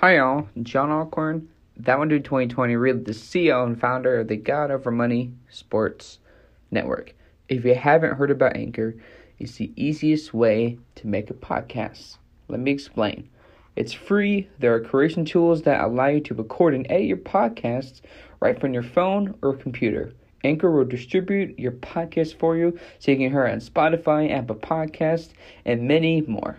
Hi, y'all. John Allcorn, that one dude 2020, really the CEO and founder of the God Over Money Sports Network. If you haven't heard about Anchor, it's the easiest way to make a podcast. Let me explain. It's free. There are creation tools that allow you to record and edit your podcasts right from your phone or computer. Anchor will distribute your podcast for you so you can hear it on Spotify, Apple Podcasts, and many more.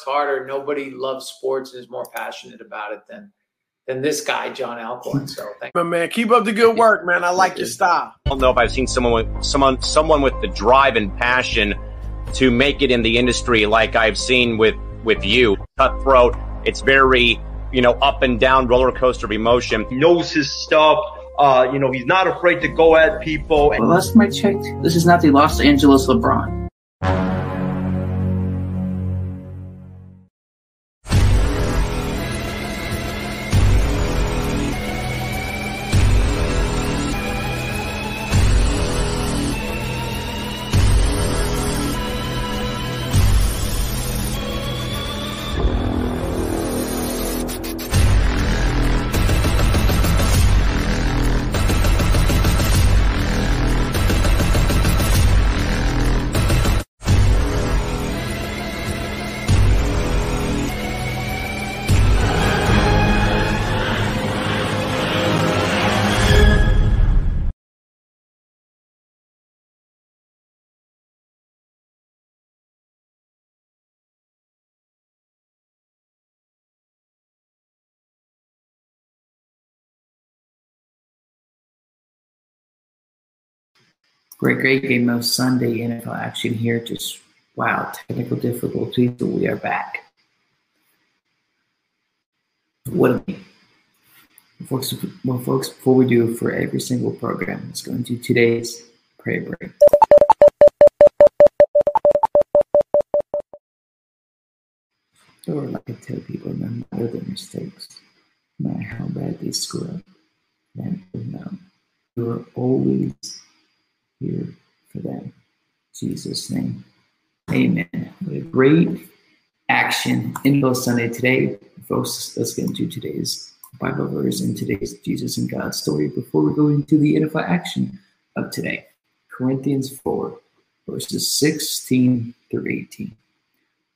Works harder. Nobody loves sports and is more passionate about it than than this guy, John Allcorn. So thank My man, keep up the good work, man. I like your style. I don't know if I've seen someone with someone someone with the drive and passion to make it in the industry like I've seen with with you. Cutthroat. It's very you know up and down roller coaster of emotion. He knows his stuff. Uh, you know, he's not afraid to go at people. Well, last time I checked, this is not the Los Angeles LeBron. Great, great game of Sunday NFL action here. Just wow, technical difficulties, but we are back. What a. Folks, well, folks, before we do for every single program, let's go into today's prayer break. Lord, like I tell people, no matter their mistakes, no matter how bad they screw up, know you are always here for them. In Jesus' name. Amen. What a great action info Sunday today. Folks, let's get into today's Bible verse and today's Jesus and God story before we go into the NFL action of today. Corinthians 4, verses 16 through 18.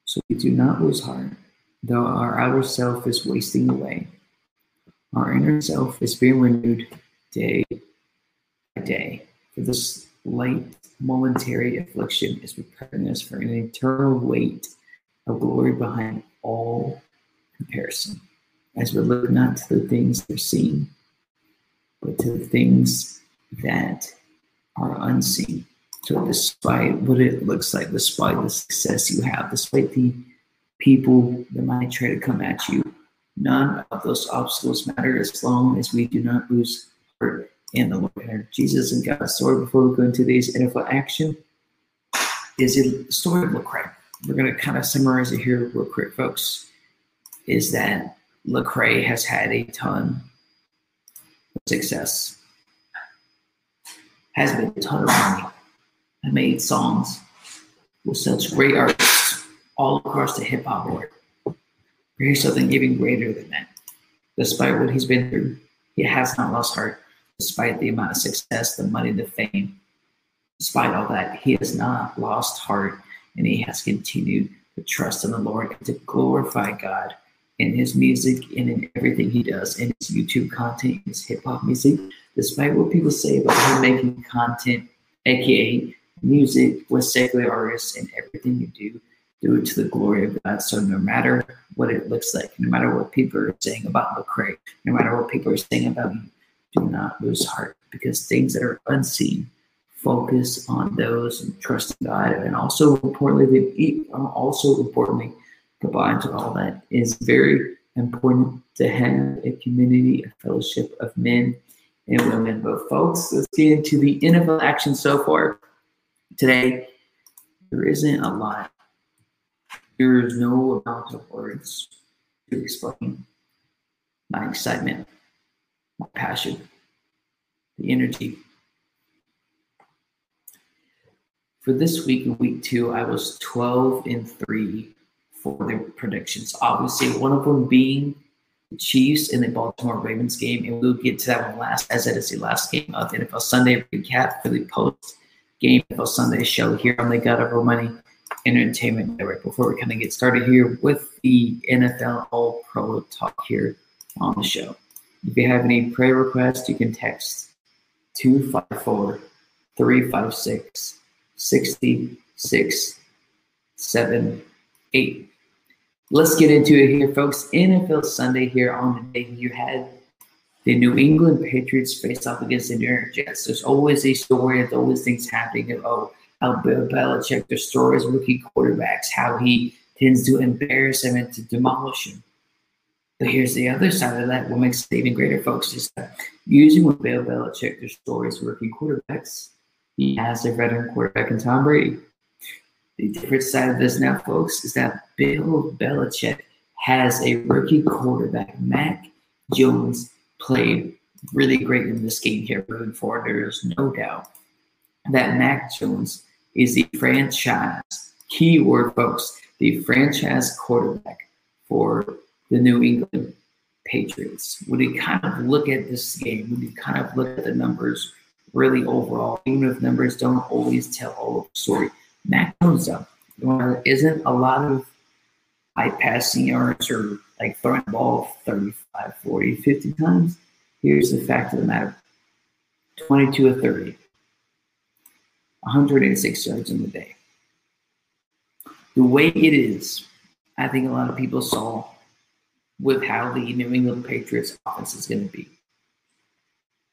So we do not lose heart, though our outer self is wasting away. Our inner self is being renewed day by day. For this light momentary affliction is preparing us for an eternal weight of glory behind all comparison. As we look not to the things that are seen, but to the things that are unseen. So, despite what it looks like, despite the success you have, despite the people that might try to come at you, none of those obstacles matter as long as we do not lose heart in the Lord. And Jesus and God's story before we go into today's NFL action is a story of Lecrae. We're going to kind of summarize it here real quick, folks. Is that Lecrae has had a ton of success, has made a ton of money, and made songs with such great artists all across the hip hop world. Here's something even greater than that. Despite what he's been through, he has not lost heart. Despite the amount of success, the money, the fame, despite all that, he has not lost heart and he has continued to trust in the Lord and to glorify God in his music and in everything he does, in his YouTube content, his hip hop music, despite what people say about him making content, aka music with secular artists and everything you do, do it to the glory of God. So no matter what it looks like, no matter what people are saying about Lecrae, no matter what people are saying about do not lose heart because things that are unseen focus on those and trust in God, and also importantly, um, also importantly, combined to all that is very important to have a community, a fellowship of men and women. But folks, let's get into the NFL action so far today. There isn't a lot. There is no amount of words to explain my excitement, passion, the energy For this week, in week two, I was 12 and 3 for the predictions. Obviously, one of them being the Chiefs and the Baltimore Ravens game, and we'll get to that one last, as that is the last game of the NFL Sunday recap for the post game NFL Sunday show here on the God Over Money Entertainment Network. Before we kind of get started here with the NFL All Pro talk here on the show. If you have any prayer requests, you can text 254 356 66, 7, 8. Let's get into it here, folks. NFL Sunday here on the day you had the New England Patriots face off against the New York Jets. There's always a story, there's always things happening. Oh, how Bill Belichick destroys rookie quarterbacks, how he tends to embarrass them and to demolish them. But here's the other side of that. What makes it even greater, folks, is that usually when Bill Belichick destroys rookie quarterbacks, he has a veteran quarterback in Tom Brady. The different side of this now, folks, is that Bill Belichick has a rookie quarterback. Mac Jones played really great in this game here moving forward. There is no doubt that Mac Jones is the franchise keyword, folks, the franchise quarterback for the New England Patriots. When you kind of look at this game, when you kind of look at the numbers really overall, even if numbers don't always tell all of the story. Mac Jones, though, there isn't a lot of high passing yards or like throwing the ball 35, 40, 50 times. Here's the fact of the matter 22 of 30, 186 yards in the day. The way it is, I think a lot of people saw with how the New England Patriots offense is going to be.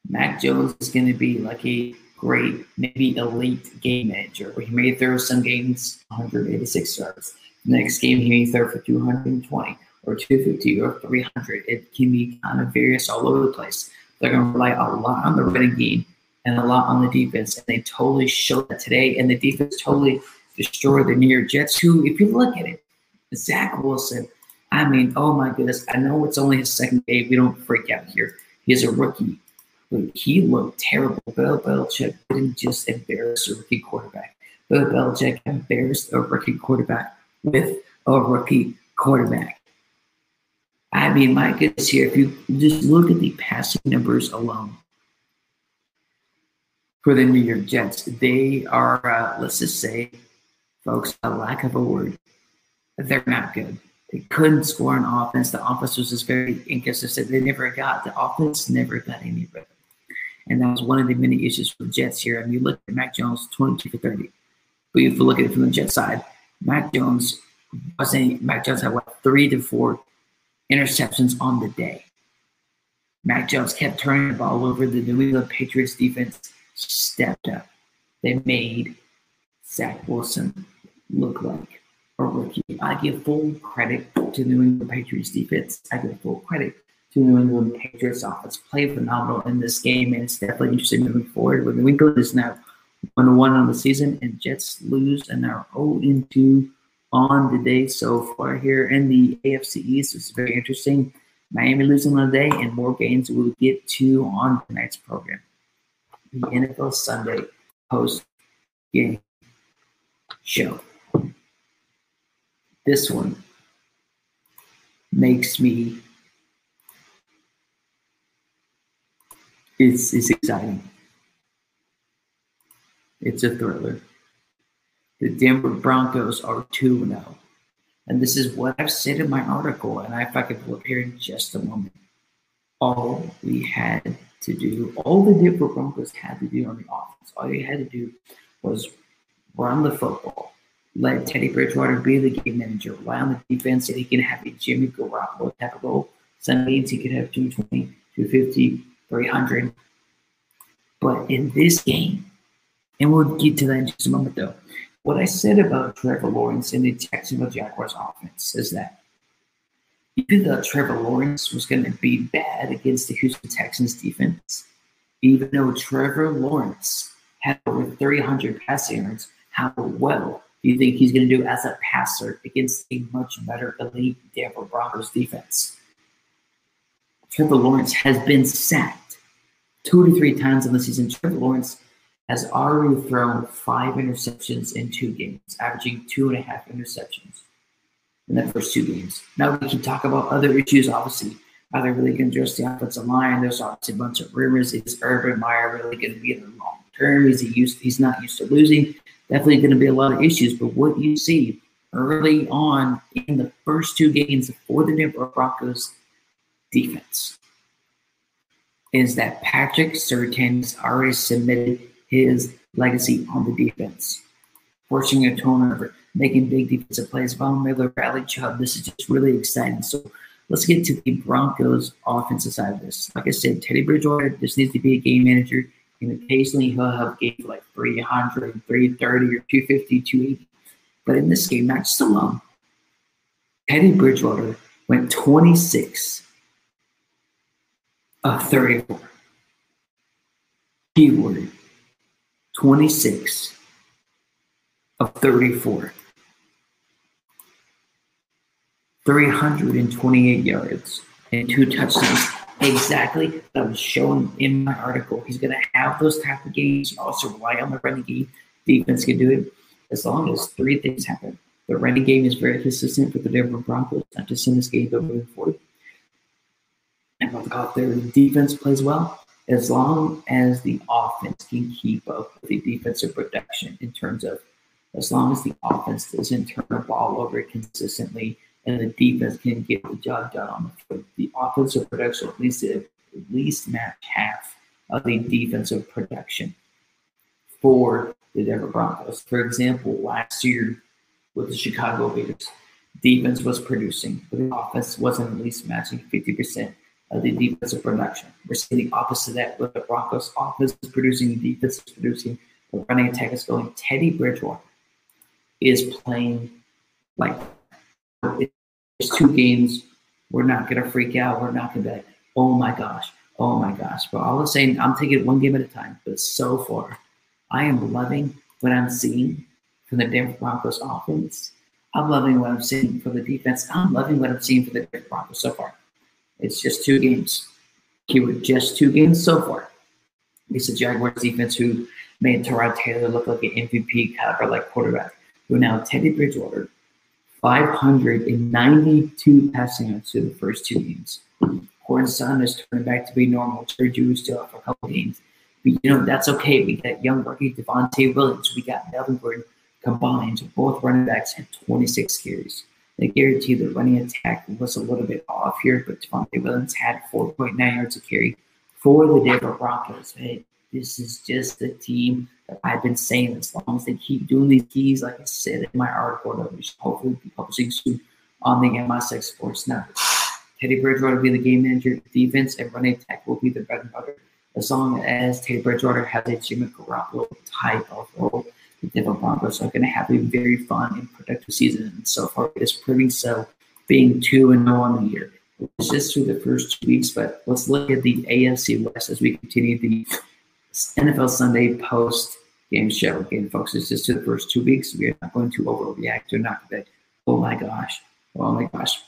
Mac Jones is going to be like a great, maybe elite game manager where he may throw some games 186 yards. Next game, he may throw for 220 or 250 or 300. It can be kind of various all over the place. They're going to rely a lot on the running game and a lot on the defense. And they totally showed that today. And the defense totally destroyed the New York Jets, who, if you look at it, Zach Wilson, I mean, oh my goodness, I know it's only his second game. We don't freak out here. He's a rookie he looked terrible. Bill Belichick didn't just embarrass a rookie quarterback. Bill Belichick embarrassed a rookie quarterback with a rookie quarterback. I mean, my goodness, here, if you just look at the passing numbers alone for the New York Jets, they are, uh, let's just say, folks, a lack of a word, they're not good. They couldn't score on offense. The offense was just very inconsistent. They never got, the offense never got any better. And that was one of the many issues for the Jets here. I mean, you look at Mac Jones, 22 for 30. But if you look at it from the Jets side, Mac Jones, was saying Mac Jones had what, three to four interceptions on the day. Mac Jones kept turning the ball over. The New England Patriots defense stepped up. They made Zach Wilson look like I give full credit to the New England Patriots defense. I give full credit to the New England Patriots offense played phenomenal in this game, and it's definitely interesting moving forward. With New England is now one one on the season, and Jets lose and are 0 into on the day so far here in the AFC East. It's very interesting. Miami losing on the day, and more games we'll get to on tonight's program. The NFL Sunday post game show. This one makes me it's, it's exciting. It's a thriller. The Denver Broncos are 2 0. And this is what I've said in my article, and if I could pull up here in just a moment. All we had to do, all the Denver Broncos had to do on the offense, all you had to do was run the football, let Teddy Bridgewater be the game manager, rely on the defense, and he can have a Jimmy Garoppolo type of role. Some games he could have 220, 250, 300. But in this game, and we'll get to that in just a moment though, what I said about Trevor Lawrence and the Jacksonville Jaguars offense is that even though Trevor Lawrence was going to be bad against the Houston Texans defense, even though Trevor Lawrence had over 300 passing yards. How well you think he's going to do as a passer against a much better elite Denver Broncos defense? Trevor Lawrence has been sacked two to three times in the season. Trevor Lawrence has already thrown five interceptions in two games, averaging two and a half interceptions in the first two games. Now we can talk about other issues, obviously. Are they really going to address the offensive line? There's obviously a bunch of rumors. Is Urban Meyer really going to be in the long term? Is he used? He's not used to losing. Definitely going to be a lot of issues. But what you see early on in the first two games for the Denver Broncos defense is that Patrick Surtain has already submitted his legacy on the defense, forcing a turnover, making big defensive plays. Von Miller, Bradley Chubb. This is just really exciting. So let's get to the Broncos offensive side of this. Like I said, Teddy Bridgewater just needs to be a game manager. And occasionally he'll have games like 300, 330, or 250, 280. But in this game, not just alone, Teddy Bridgewater went 26 of 34. He Keyword 26 of 34. 328 yards and two touchdowns. Exactly that was shown in my article. He's going to have those type of games. You Also rely on the running game. Defense can do it as long as three things happen. The running game is very consistent for the Denver Broncos, not just in this game, but moving forward. And look out there, the defense plays well as long as the offense can keep up with the defensive production in terms of as long as the offense doesn't turn the ball over consistently and the defense can get the job done on the foot. The offensive production at least at least match half of the defensive production for the Denver Broncos. For example, last year with the Chicago Bears, defense was producing, but the offense wasn't at least matching 50% of the defensive production. We're seeing the opposite of that with the Broncos. Offense is producing, defense is producing, the running attack is going. Teddy Bridgewater is playing like it's two games. We're not gonna freak out. We're not gonna be like, oh my gosh, oh my gosh. But all I'm saying, I'm taking it one game at a time. But so far, I am loving what I'm seeing from the Denver Broncos offense. I'm loving what I'm seeing for the defense. I'm loving what I'm seeing for the Denver Broncos so far. It's just two games. Keyword just two games so far. It's the Jaguars defense who made Tyrod Taylor look like an MVP caliber like quarterback. Who now Teddy Bridgewater, 592 passing yards through the first two games. Horn's son is turning back to be normal. Juju is still for a couple games. But you know, that's okay. We got young rookie Devontae Williams. We got Melvin Gordon combined. Both running backs had 26 carries. I guarantee the running attack was a little bit off here, but Devontae Williams had 4.9 yards of carry for the Denver Broncos. This is just the team that I've been saying as long as they keep doing these keys, like I said in my article that we should hopefully be publishing soon on the MSX Sports Network. Teddy Bridgewater will be the game manager. Defense and running attack will be the bread and butter. As long as Teddy Bridgewater has a Jimmy Garoppolo type of role the Denver Broncos are going to have a very fun and productive season. And so far, it is proving so, being 2 and 0 on the year. It's just through the first two weeks, but let's look at the AFC West as we continue the NFL Sunday post game show. Again, folks, it's just the first two weeks. We are not going to overreact. We're not to, oh my gosh, oh my gosh.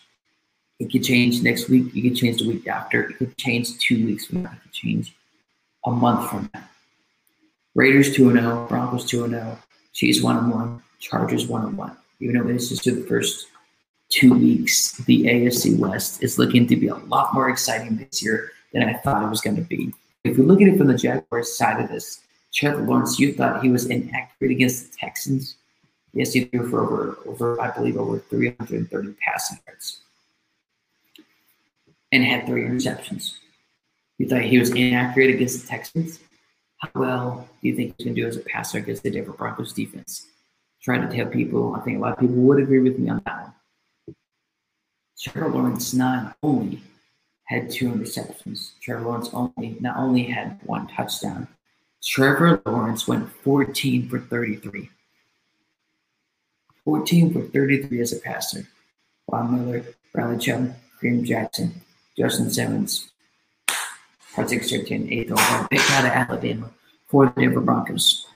It could change next week. It could change the week after. It could change two weeks from now. It could change a month from now. Raiders 2 0, Broncos 2 0, Chiefs 1 1, Chargers 1 1. Even though this is to the first two weeks, the AFC West is looking to be a lot more exciting this year than I thought it was going to be. If we look at it from the Jaguars side of this, Trevor Lawrence, you thought he was inaccurate against the Texans. Yes, he threw for over, over I believe, over 330 passing yards and had three interceptions. You thought he was inaccurate against the Texans? How well do you think he's going to do as a passer against the Denver Broncos defense? Trying to tell people, I think a lot of people would agree with me on that one. Trevor Lawrence not only had two interceptions, Trevor Lawrence only not only had one touchdown. Trevor Lawrence went 14 for 33. 14 for 33 as a passer. Von Miller, Bradley Chubb, Kareem Jackson, Justin Simmons, Patrick Surtain, eighth overall pick out of Alabama for the Denver Broncos.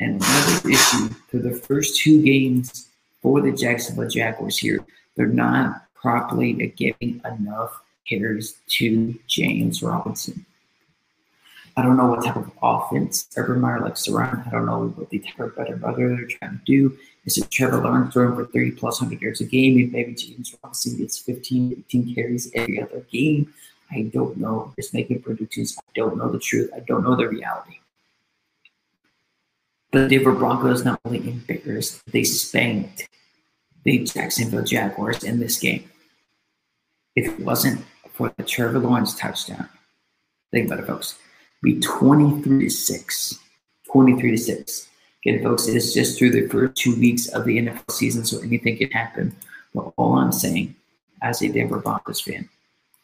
And another issue for the first two games for the Jacksonville Jaguars here, they're not properly giving enough hitters to James Robinson. I don't know what type of offense Urban Meyer likes to run. I don't know what the type of better brother they're trying to do. Is it Trevor Lawrence throwing for 30 plus 100 yards a game? If maybe James Robinson gets 15, 18 carries every other game. I don't know. Just making predictions. I don't know the truth. I don't know the reality. The Denver Broncos not only embarrassed, they spanked the Jacksonville Jaguars in this game. If it wasn't for the Trevor Lawrence touchdown, think about it, folks be 23 to 6. 23 to 6. Again, folks, it's just through the first two weeks of the NFL season, so anything can happen. But all I'm saying, as a Denver Broncos fan,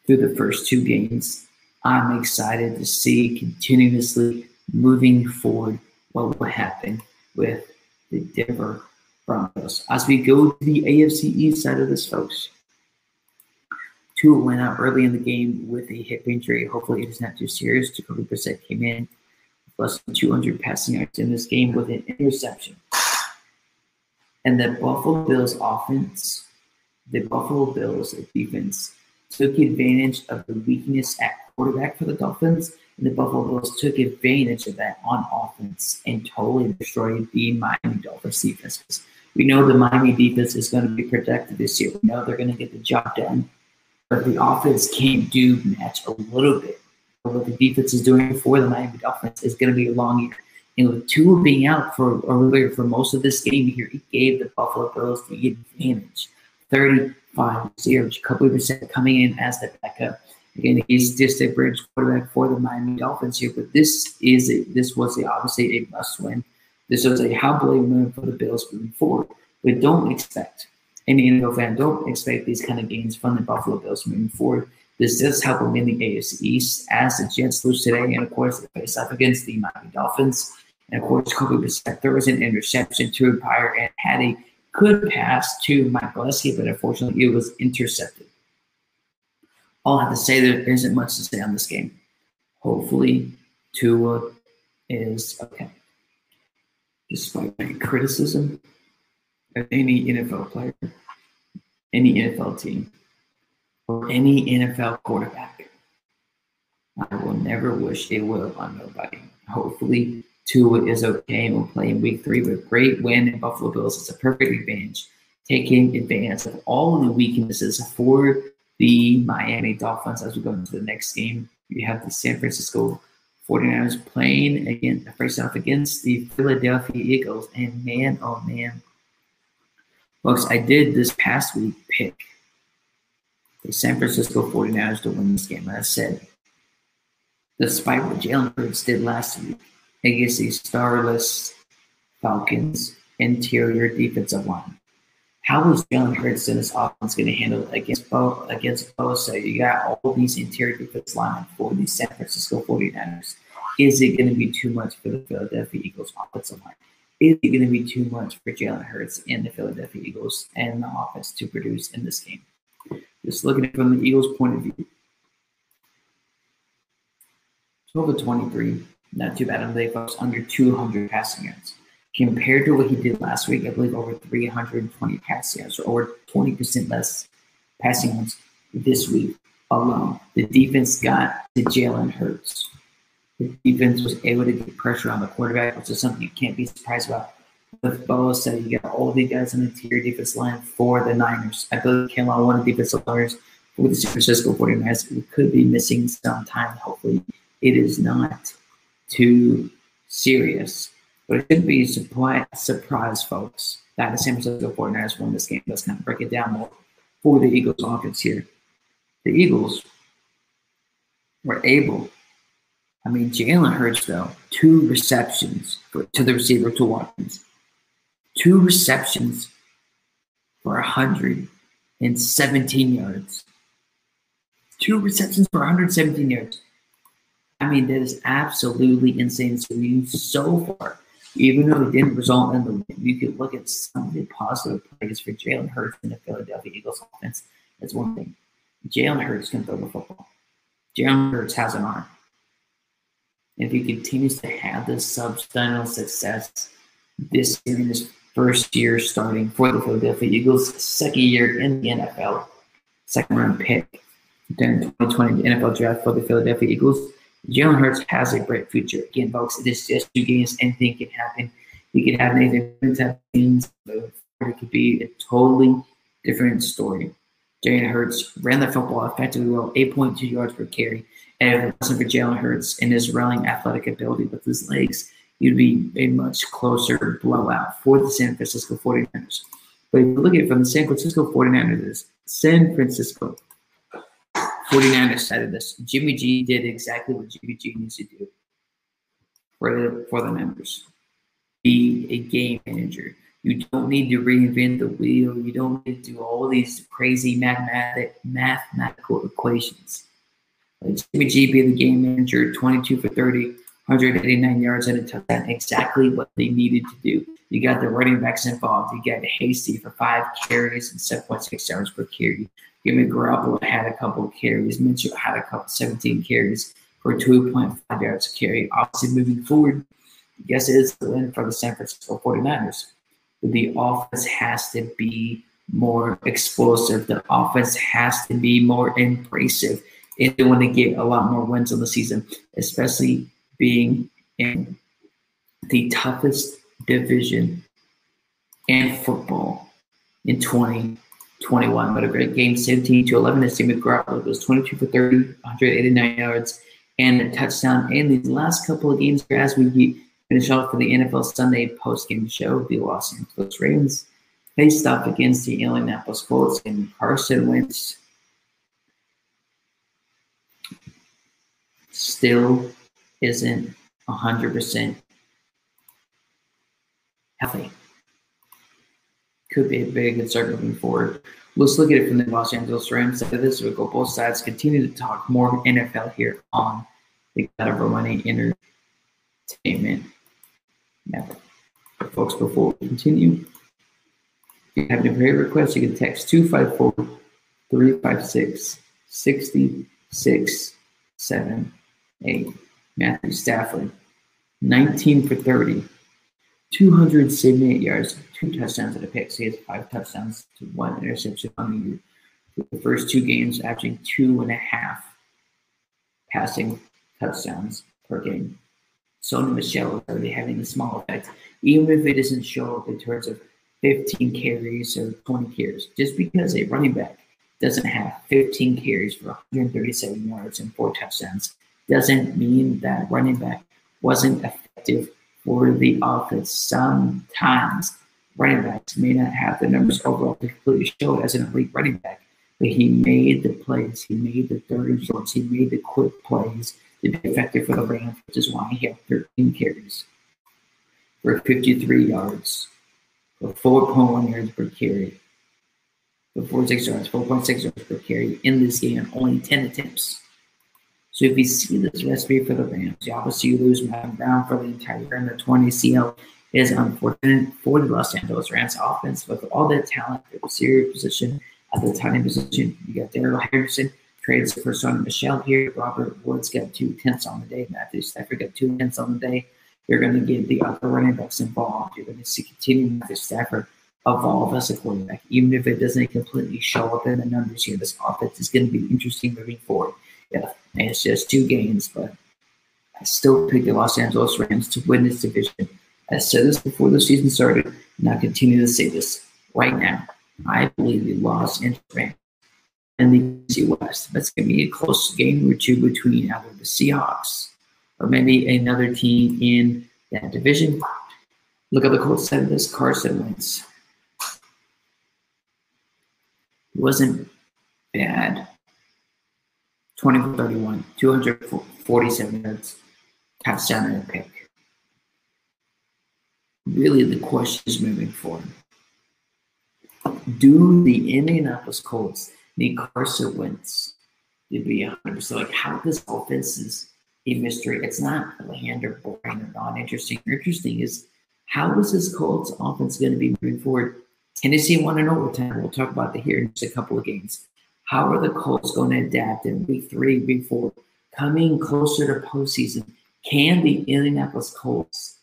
through the first two games, I'm excited to see continuously moving forward what will happen with the Denver Broncos. As we go to the AFC East side of this, folks, Tua went out early in the game with a hip injury. Hopefully, it is not too serious. Jacoby Brissett came in less than 200 passing yards in this game with an interception. And the Buffalo Bills offense, the Buffalo Bills defense, took advantage of the weakness at quarterback for the Dolphins, and the Buffalo Bills took advantage of that on offense and totally destroyed the Miami Dolphins defense. We know the Miami defense is going to be protected this year. We know they're going to get the job done the offense can't do match a little bit. But what the defense is doing for the Miami Dolphins is going to be a long year. And with Tua being out for earlier for most of this game here, he gave the Buffalo Bills the advantage. 35 0, Jacoby Brissett coming in as the backup. Again, he's just a bridge quarterback for the Miami Dolphins here, but this is a, this was a, obviously a must win. This was a how win for the Bills moving forward. But don't expect any NFL fan, don't expect these kind of gains from the Buffalo Bills moving forward. This does help them in the AFC East as the Jets lose today, and of course they face up against the Miami Dolphins. And of course, Kobe Brissett was an interception to Empire and had a good pass to Mike Gillespie, but unfortunately it was intercepted. All I have to say there isn't much to say on this game. Hopefully, Tua is okay. Despite criticism, any NFL player, any NFL team, or any NFL quarterback. I will never wish it will on nobody. Hopefully, Tua is okay and will play in week three with great win in Buffalo Bills. It's a perfect advantage, taking advantage of all of the weaknesses for the Miami Dolphins as we go into the next game. We have the San Francisco 49ers playing again, face off against the Philadelphia Eagles. And man, oh man, Folks, I did this past week pick the San Francisco 49ers to win this game. And I said, despite what Jalen Hurts did last week against the starless Falcons interior defensive line, how is Jalen Hurts and his offense going to handle it against Bo against Bosa? You got all these interior defense linemen for the San Francisco 49ers. Is it going to be too much for the Philadelphia Eagles offensive line? Is it going to be too much for Jalen Hurts and the Philadelphia Eagles and the offense to produce in this game? Just looking at from the Eagles' point of view. 12 to 23, not too bad on the day, folks, under 200 passing yards. Compared to what he did last week, I believe over 320 passing yards, or over 20% less passing yards this week alone. The defense got to Jalen Hurts the defense was able to get pressure on the quarterback, which is something you can't be surprised about. With Boa said, you got all the guys on the interior defense line for the Niners. I believe came on one of the defensive players for the San Francisco 49ers. We could be missing some time. Hopefully, it is not too serious. But it shouldn't be a surprise, surprise, folks, that the San Francisco 49ers won this game. Let's kind of break it down more for the Eagles offense here. The Eagles were able, I mean, Jalen Hurts, though, two receptions for, to the receiver to Watkins, two receptions for 117 yards. Two receptions for 117 yards. I mean, that is absolutely insane. So, you so far, even though it didn't result in the win, you could look at some of the positive plays for Jalen Hurts in the Philadelphia Eagles offense. That's one thing. Jalen Hurts can throw the football. Jalen Hurts has an arm. If he continues to have this substantial success this year in his first year starting for the Philadelphia Eagles, second year in the NFL, second round pick during 2020 the NFL draft for the Philadelphia Eagles, Jalen Hurts has a bright future. Again, folks, it is just two games. Anything can happen. He could have anything it could be a totally different story. Jalen Hurts ran the football effectively well, 8.2 yards per carry. And it wasn't for Jalen Hurts and his running athletic ability with his legs, you'd be a much closer blowout for the San Francisco 49ers. But if you look at it from the San Francisco 49ers, San Francisco 49ers side of this, Jimmy G did exactly what Jimmy G needs to do for the, for the members. Be a game manager. You don't need to reinvent the wheel. You don't need to do all these crazy mathematic, mathematical equations. Jimmy G be the game manager, 22 for 30, 189 yards and a touchdown. Exactly what they needed to do. You got the running backs involved. You got Hasty for five carries and 7.6 yards per carry. Jimmy Garoppolo had a couple of carries. Mitchell had a couple, 17 carries for 2.5 yards a carry. Obviously, moving forward, I guess it is the win for the San Francisco 49ers. The offense has to be more explosive. The offense has to be more impressive if they want to get a lot more wins on the season, especially being in the toughest division in football in 2021. But a great game, 17 to 11. This team with Garoppolo was 22 for 30, 189 yards, and a touchdown. And these last couple of games, as we finish off for the NFL Sunday post game show, the Los Angeles Rams faced off against the Indianapolis Colts, and Carson Wentz still isn't 100% healthy. Could be a big concern moving forward. Let's look at it from the Los Angeles Rams side of this. We'll go both sides. Continue to talk more NFL here on the God of Entertainment Network. Folks, before we continue, if you have any prayer requests, you can text 254 356 6678. Matthew Stafford, 19 for 30, 278 yards, two touchdowns and a pick. So he has five touchdowns to one interception on the year. The first two games, averaging two and a half passing touchdowns per game. Sony Michel is already having a small effect, even if it doesn't show up in terms of 15 carries or 20 carries. Just because a running back doesn't have 15 carries for 137 yards and four touchdowns doesn't mean that running back wasn't effective for the offense. Sometimes running backs may not have the numbers overall to completely show as an elite running back, but he made the plays, he made the third and shorts, he made the quick plays to be effective for the Rams, which is why he had 13 carries for 53 yards, for 4.1 yards per carry, for 46 yards, 4.6 yards per carry in this game, only 10 attempts. So if you see this recipe for the Rams, you obviously lose Matt Brown for the entire year in the 20 CL is unfortunate for the Los Angeles Rams offense with all that talent at the receiver position, at the tight end position. You got Darrell Henderson, trades for Sony Michel here. Robert Woods got two tenths on the day. Matthew Stafford got two tenths on the day. You're going to get the other running backs involved. You're going to see continue Matthew Stafford evolve as a quarterback, even if it doesn't completely show up in the numbers here. This offense is going to be interesting moving forward. Yeah, it's just two games, but I still pick the Los Angeles Rams to win this division. I said this before the season started, and I continue to say this right now. I believe the Los Angeles Rams and the NFC West. That's going to be a close game or two between either the Seahawks or maybe another team in that division. Look at the Colts side of this. Carson Wentz. It wasn't bad. 24 31, 247 yards, touchdown and a pick. Really, the question is moving forward. Do the Indianapolis Colts need Carson Wentz to be 100%? Like, how this offense is a mystery. It's not bland or boring or non interesting. Interesting is how is this Colts offense going to be moving forward? Tennessee won in overtime. We'll talk about that here in just a couple of games. How are the Colts going to adapt in week three, week four, coming closer to postseason? Can the Indianapolis Colts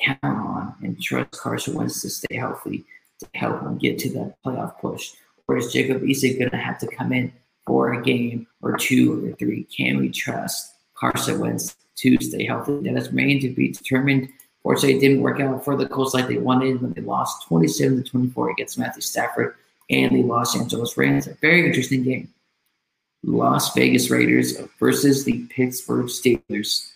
count on and trust Carson Wentz to stay healthy to help them get to that playoff push? Or is Jacob Eason going to have to come in for a game or two or three? Can we trust Carson Wentz to stay healthy? That is remained to be determined. Fortunately, it didn't work out for the Colts like they wanted when they lost 27 to 24 against Matthew Stafford and the Los Angeles Rams. A very interesting game. Las Vegas Raiders versus the Pittsburgh Steelers.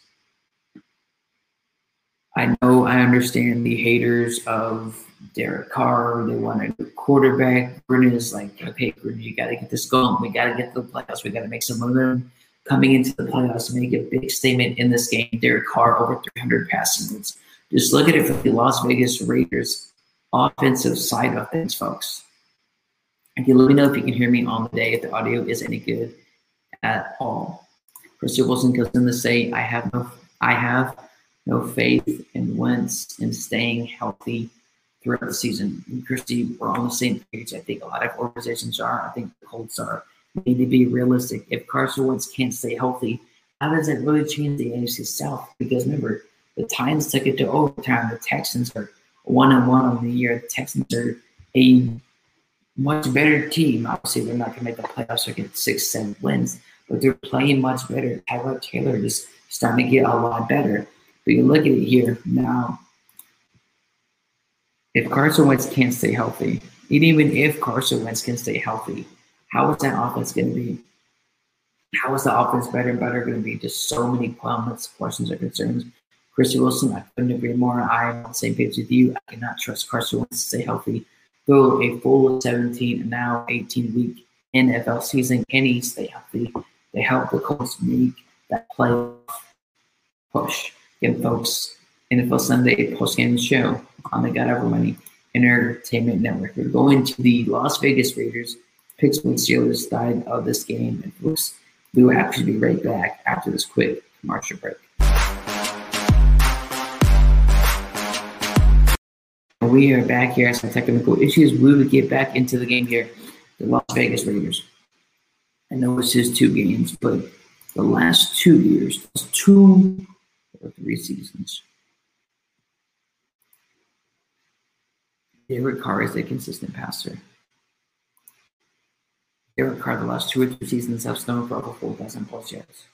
I know I understand the haters of Derek Carr. They want a new quarterback. Gruden is like, okay, Gruden, you got to get this going. We got to get to the playoffs. We got to make some momentum coming into the playoffs. Make a big statement in this game. Derek Carr over 300 passing yards. Just look at it from the Las Vegas Raiders offensive side of things, folks. You let me know if you can hear me on the day, if the audio is any good at all. Christy Wilson goes in to say, I have no I have no faith in Wentz in staying healthy throughout the season. And Christy, we're on the same page. I think a lot of organizations are. I think the Colts are. We need to be realistic. If Carson Wentz can't stay healthy, how does it really change the AFC South? Because remember, the Titans took it to overtime. The Texans are one and one on the year. The Texans are a much better team. Obviously, they're not going to make the playoffs or get six, seven wins, but they're playing much better. Tyrod Taylor is starting to get a lot better. But you look at it here now. If Carson Wentz can't stay healthy, and even if Carson Wentz can stay healthy, how is that offense going to be? How is the offense better and better going to be? Just so many comments, questions, or concerns. Christy Wilson, I couldn't agree more. I am on the same page with you. I cannot trust Carson Wentz to stay healthy go a full 17 and now 18 week NFL season. Can he stay healthy? They help the Colts make that playoff push. Again, folks, NFL Sunday post game show on the God Over Money Entertainment Network. We're going to the Las Vegas Raiders, Pittsburgh Steelers side of this game. And folks, we will actually be right back after this quick commercial break. We are back here. Some technical issues. We will get back into the game here. The Las Vegas Raiders. I know it's just two games, but the last two years, two or three seasons, Derek Carr is a consistent passer. Derek Carr, the last two or three seasons, have thrown for over 4,000 plus yards.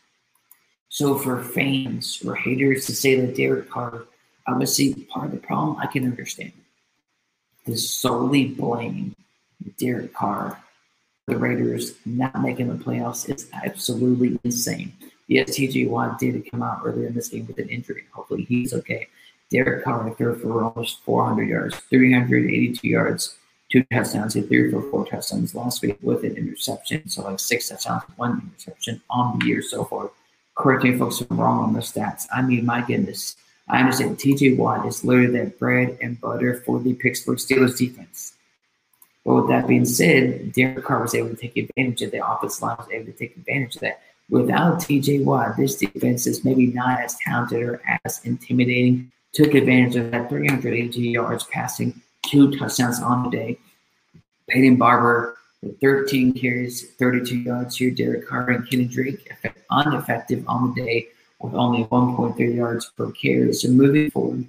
So for fans or haters to say that Derek Carr, obviously part of the problem, I can understand to solely blame Derek Carr the Raiders not making the playoffs is absolutely insane. Yes, TJ Watt did come out earlier in this game with an injury. Hopefully he's okay. Derek Carr threw for almost 400 yards, 382 yards, two touchdowns. He threw for four touchdowns last week with an interception. So like six touchdowns, one interception on the year so far. Correct me folks if I'm wrong on the stats. I mean, my goodness. I understand TJ Watt is literally that bread and butter for the Pittsburgh Steelers defense. But with that being said, Derek Carr was able to take advantage of the offensive line was able to take advantage of that. Without TJ Watt, this defense is maybe not as talented or as intimidating. Took advantage of that 380 yards passing, two touchdowns on the day. Peyton Barber with 13 carries, 32 yards here. Derek Carr and Kenny Drake ineffective on the day with only 1.3 yards per carry. So moving forward,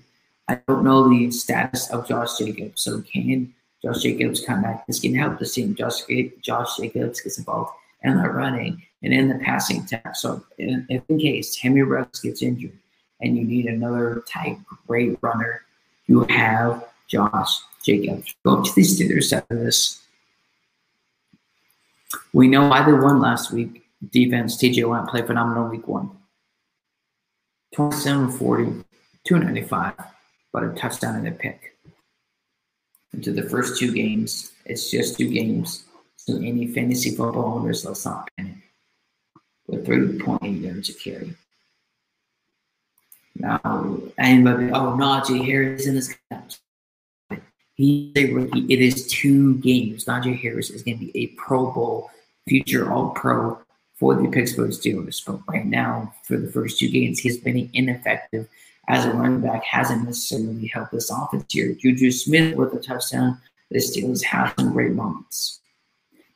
I don't know the status of Josh Jacobs. So can Josh Jacobs come back? This can help the team. Josh, Josh Jacobs gets involved in the running and in the passing attack. So in, in case Henry Ruggs gets injured and you need another type great runner, you have Josh Jacobs. Go to the Steelers of this. We know either one last week. Defense, TJ Watt played phenomenal week one. 27 40, 295. but a touchdown and a pick. Into the first two games, it's just two games. So any fantasy football owners, let's not panic. With 3.8 yards of carry. Now, anybody, oh, Najee Harris in this catch. He's a rookie. It is two games. Najee Harris is going to be a Pro Bowl, future All Pro for the Pittsburgh Steelers. But right now, for the first two games, he's been ineffective as a running back, hasn't necessarily helped this offense here. Juju Smith with a touchdown. The Steelers have some great moments.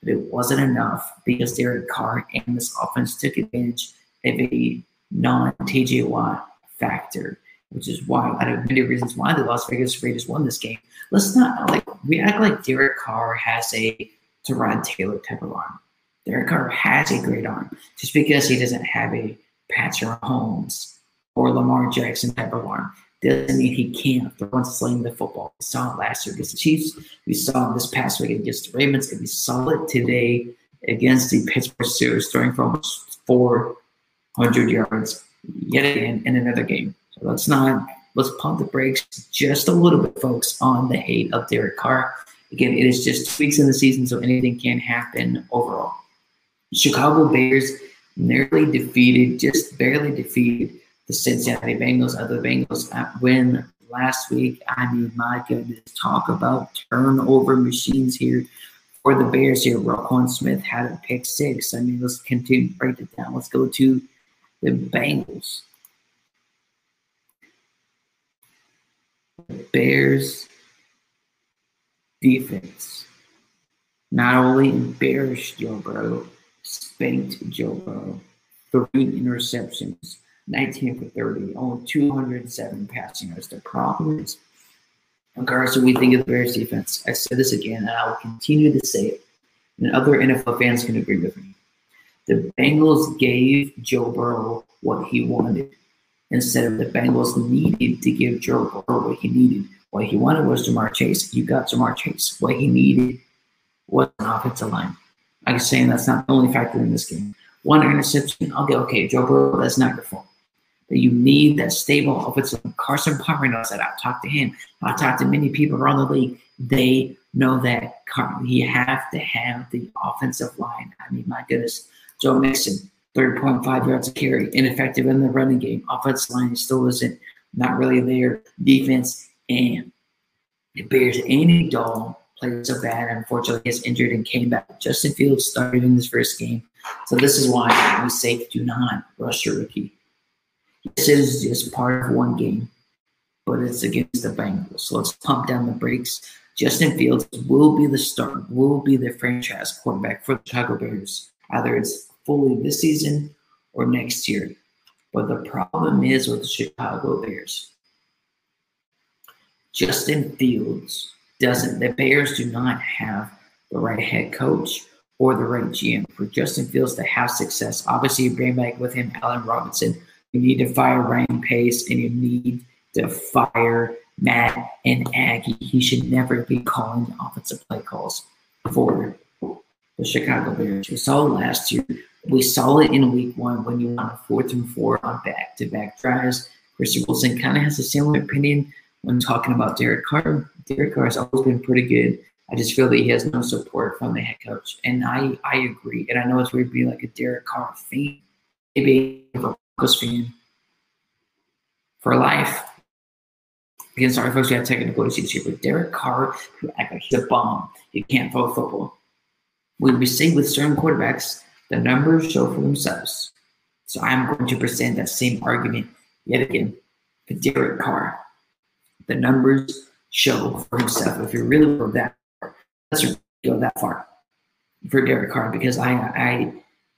But it wasn't enough because Derek Carr and this offense took advantage of a non TJ Watt factor, which is why out of many reasons why the Las Vegas Raiders won this game. Let's not like we act like Derek Carr has a Tyrod Taylor type of arm. Derek Carr has a great arm. Just because he doesn't have a Patrick Mahomes or Lamar Jackson type of arm doesn't mean he can't throw and sling the football. We saw it last year against the Chiefs. We saw it this past week against the Ravens. And we saw it today against the Pittsburgh Steelers, throwing for almost 400 yards yet again in another game. So let's not let's pump the brakes just a little bit, folks, on the hate of Derek Carr. Again, it is just two weeks in the season, so anything can happen overall. Chicago Bears nearly defeated, just barely defeated the Cincinnati Bengals. Other Bengals win last week. I mean, my goodness, talk about turnover machines here for the Bears here. Roquan Smith had a pick six. I mean, let's continue to break it down. Let's go to the Bengals. Bears defense not only embarrassed Joe Burrow, spanked Joe Burrow, three interceptions, 19 for 30, only 207 passing yards. The problem is, regardless of what we think of the Bears defense, I said this again, and I will continue to say it, and other NFL fans can agree with me. The Bengals gave Joe Burrow what he wanted instead of the Bengals needed to give Joe Burrow what he needed. What he wanted was Ja'Marr Chase. You got Ja'Marr Chase. What he needed was an offensive line. I'm saying that's not the only factor in this game. One interception, I'll go, okay, Joe Burrow, that's not your fault. But you need that stable offensive. Carson Palmer knows that. I've talked to him. I've talked to many people around the league. They know that you have to have the offensive line. I mean, my goodness. Joe Mixon, 3.5 yards of carry, ineffective in the running game. Offensive line still isn't not really there. Defense and it Bears, Andy Dalton played so bad. Unfortunately, gets injured and came back. Justin Fields started in this first game. So this is why we say do not rush your rookie. This is just part of one game, but it's against the Bengals. So let's pump down the brakes. Justin Fields will be the start, will be the franchise quarterback for the Chicago Bears. Either it's fully this season or next year. But the problem is with the Chicago Bears. Justin Fields doesn't, the Bears do not have the right head coach or the right GM. For Justin Fields to have success, obviously you bring back with him Allen Robinson. You need to fire Ryan Pace and you need to fire Matt Nagy. He should never be calling the offensive play calls for the Chicago Bears. We saw last year. We saw it in week one when you won a fourth and four on back to back drives. Christian Wilson kind of has a similar opinion when talking about Derek Carr. Derek Carr has always been pretty good. I just feel that he has no support from the head coach. And I, I agree. And I know it's weird to be like a Derek Carr fan, maybe a Broncos fan for life. Again, sorry, folks, we have technical issues here, but Derek Carr, who act like he's a bomb, he can't throw football. When we see with certain quarterbacks, the numbers show for themselves. So I'm going to present that same argument yet again for Derek Carr. The numbers show for himself. If you really go that far, let's go that far for Derek Carr because I I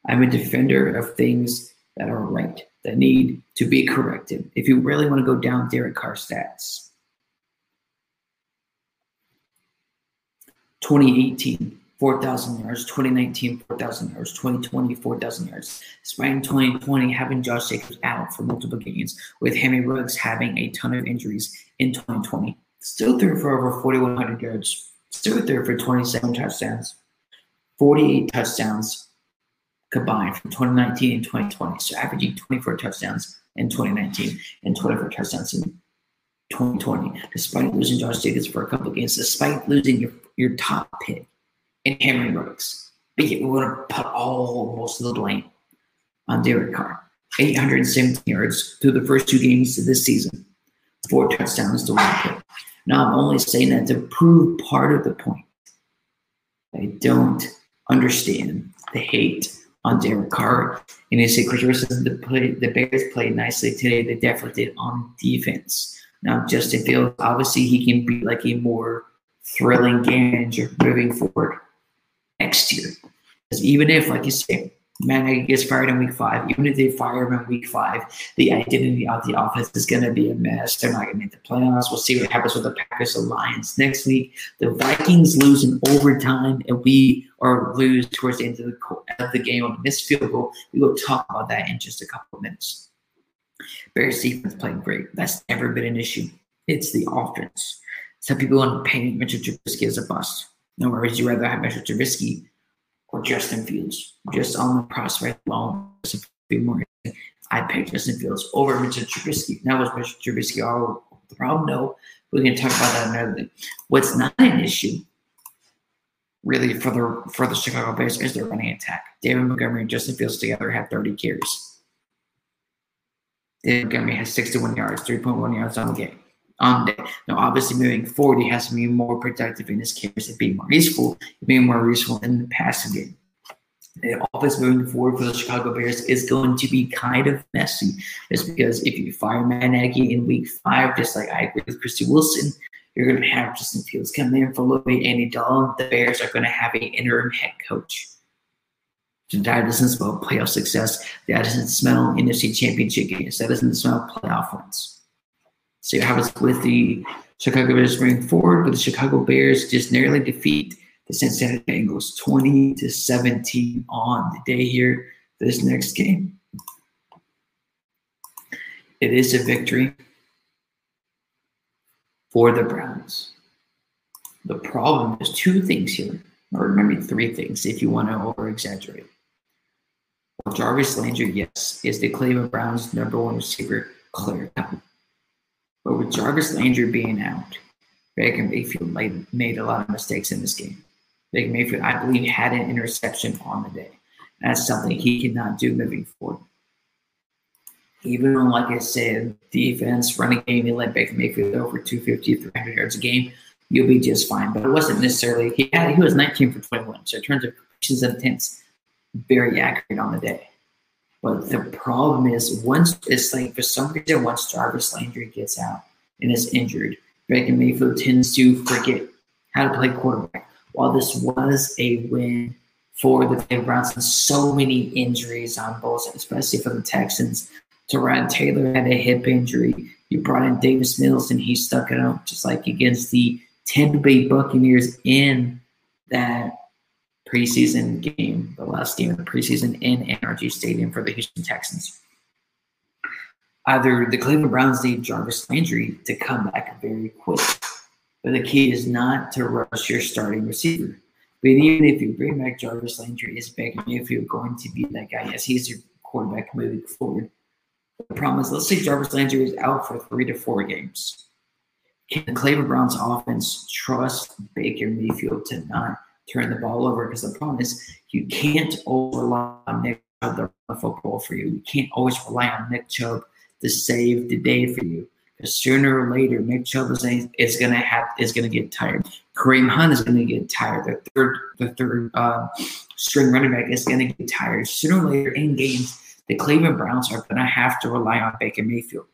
I'm a defender of things that are right that need to be corrected. If you really want to go down Derek Carr stats, 2018 4,000 yards, 2019, 4,000 yards, 2020, 4,000 yards. In 2020 having Josh Jacobs out for multiple games, with Henry Ruggs having a ton of injuries in 2020. Still threw for over 4,100 yards, still threw for 27 touchdowns, 48 touchdowns combined from 2019 and 2020. So averaging 24 touchdowns in 2019 and 24 touchdowns in 2020, despite losing Josh Jacobs for a couple games, despite losing your, your top pick in Henry Ruggs. But yet we want to put all most of the blame on Derek Carr. 817 yards through the first two games of this season, four touchdowns to one pick. Now I'm only saying that to prove part of the point. I don't understand the hate on Derek Carr. And you say Wilson, the play, the Bears played nicely today. They definitely did on defense. Now Justin Fields, obviously he can be like a more thrilling game manager moving forward next year. Because even if, like you say, Matt gets fired in week five, even if they fire him in week five, the identity of the offense is going to be a mess. They're not going to make the playoffs. We'll see what happens with the Packers Alliance next week. The Vikings lose in overtime, and we or lose towards the end of the, of the game on this field goal. We will talk about that in just a couple of minutes. Bears defense playing great. That's never been an issue. It's the offense. Some people want to paint Mitchell Trubisky as a bust. No worries. You rather have Mitchell Trubisky or Justin Fields. Just on the prospect alone, be more. I picked Justin Fields over Mitchell Trubisky. Now was Mitchell Trubisky all the problem? No. We can talk about that another day. What's not an issue, really, for the for the Chicago Bears is their running attack. David Montgomery and Justin Fields together have 30 carries. David Montgomery has 61 yards, 3.1 yards on the game. On day. Now, obviously, moving forward, he has to be more productive in his carries and be more useful, being more useful in the passing game. The moving forward for the Chicago Bears is going to be kind of messy. Just because if you fire Matt Nagy in week five, just like I agree with Christy Wilson, you're going to have Justin Fields come in for a little bit. Andy Dalton, the Bears are going to have an interim head coach. So that doesn't smell playoff success. That doesn't smell NFC championship games. That doesn't smell playoff wins. See what happens with the Chicago Bears moving forward, but the Chicago Bears just narrowly defeat the Cincinnati Bengals 20 to 17 on the day here, for this next game. It is a victory for the Browns. The problem is two things here, or maybe three things if you want to over exaggerate. Well, Jarvis Landry, yes, is the Cleveland Browns' number one receiver, clear. But with Jarvis Landry being out, Baker Mayfield made, made a lot of mistakes in this game. Baker Mayfield, I believe, had an interception on the day. That's something he cannot do moving forward. Even on, like I said, defense, running game, he let Baker Mayfield over 250, 300 yards a game. You'll be just fine. But it wasn't necessarily, he had, he was 19 for 21. So in terms of completions and very accurate on the day. But the problem is once it's like for some reason once Jarvis Landry gets out and is injured, Baker Mayfield tends to forget how to play quarterback. While this was a win for the Cleveland Browns, so many injuries on both sides, especially for the Texans. Tyrod Taylor had a hip injury. You brought in Davis Mills, and he stuck it out just like against the Tampa Bay Buccaneers in that preseason game, the last game of the preseason in NRG Stadium for the Houston Texans. Either the Cleveland Browns need Jarvis Landry to come back very quick, but the key is not to rush your starting receiver. But even if you bring back Jarvis Landry, is Baker Mayfield going to be that guy? Yes, he's your quarterback moving forward. The problem is, let's say Jarvis Landry is out for three to four games. Can the Cleveland Browns offense trust Baker Mayfield to not turn the ball over because the problem is you can't always rely on Nick Chubb to run football for you. You can't always rely on Nick Chubb to save the day for you. Because sooner or later, Nick Chubb is, is gonna have is gonna get tired. Kareem Hunt is gonna get tired. The third the third uh, string running back is gonna get tired. Sooner or later in games, the Cleveland Browns are gonna have to rely on Baker Mayfield.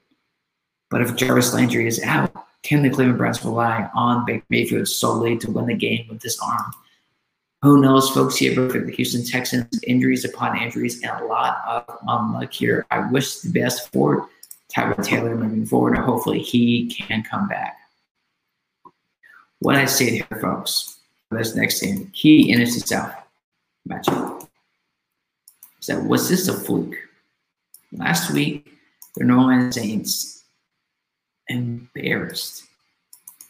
But if Jarvis Landry is out, can the Cleveland Browns rely on Baker Mayfield solely to win the game with this arm? Who knows, folks? Here, for the Houston Texans, injuries upon injuries, and a lot of unluck here. I wish the best for Tyrod Taylor moving forward, and hopefully he can come back. What I say here, folks, for this next game, key NFC South matchup that was this a fluke? Last week, the New Orleans Saints embarrassed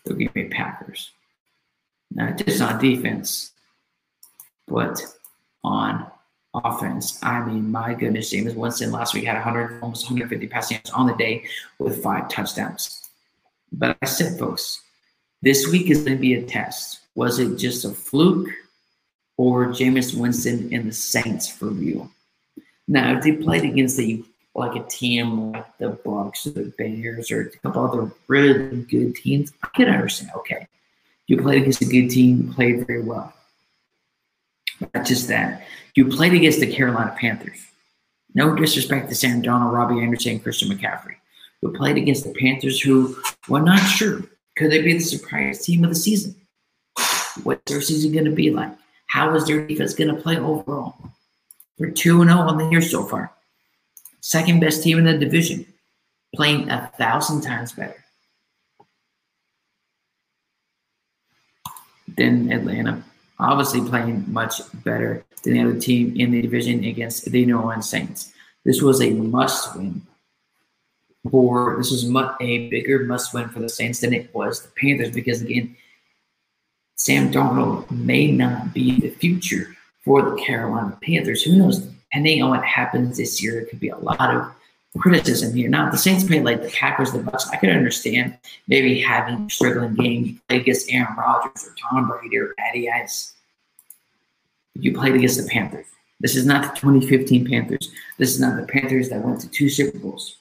the Green Bay Packers. Now, just on defense, but on offense, I mean, my goodness, Jameis Winston last week had 100, almost 150 passing yards on the day with five touchdowns. But I said, folks, this week is going to be a test. Was it just a fluke or Jameis Winston and the Saints for real? Now, if they played against a like a team like the Bucks or the Bears or a couple other really good teams, I can understand. Okay, you played against a good team, played very well. Not just that, you played against the Carolina Panthers. No disrespect to Sam Darnold, Robbie Anderson, Christian McCaffrey. You played against the Panthers, who we're not sure could they be the surprise team of the season. What's their season going to be like? How is their defense going to play overall? They're 2 0 on the year so far. Second best team in the division, playing a thousand times better than Atlanta. Obviously, playing much better than the other team in the division against the New Orleans Saints. This was a must win for this was a bigger must win for the Saints than it was the Panthers because again, Sam Darnold may not be the future for the Carolina Panthers. Who knows? Depending on what happens this year, it could be a lot of criticism here. Now, the Saints played like the Packers, the Bucks. I could understand maybe having struggling game. You played against Aaron Rodgers or Tom Brady or Patty Ice. You played against the Panthers. This is not the 2015 Panthers. This is not the Panthers that went to two Super Bowls.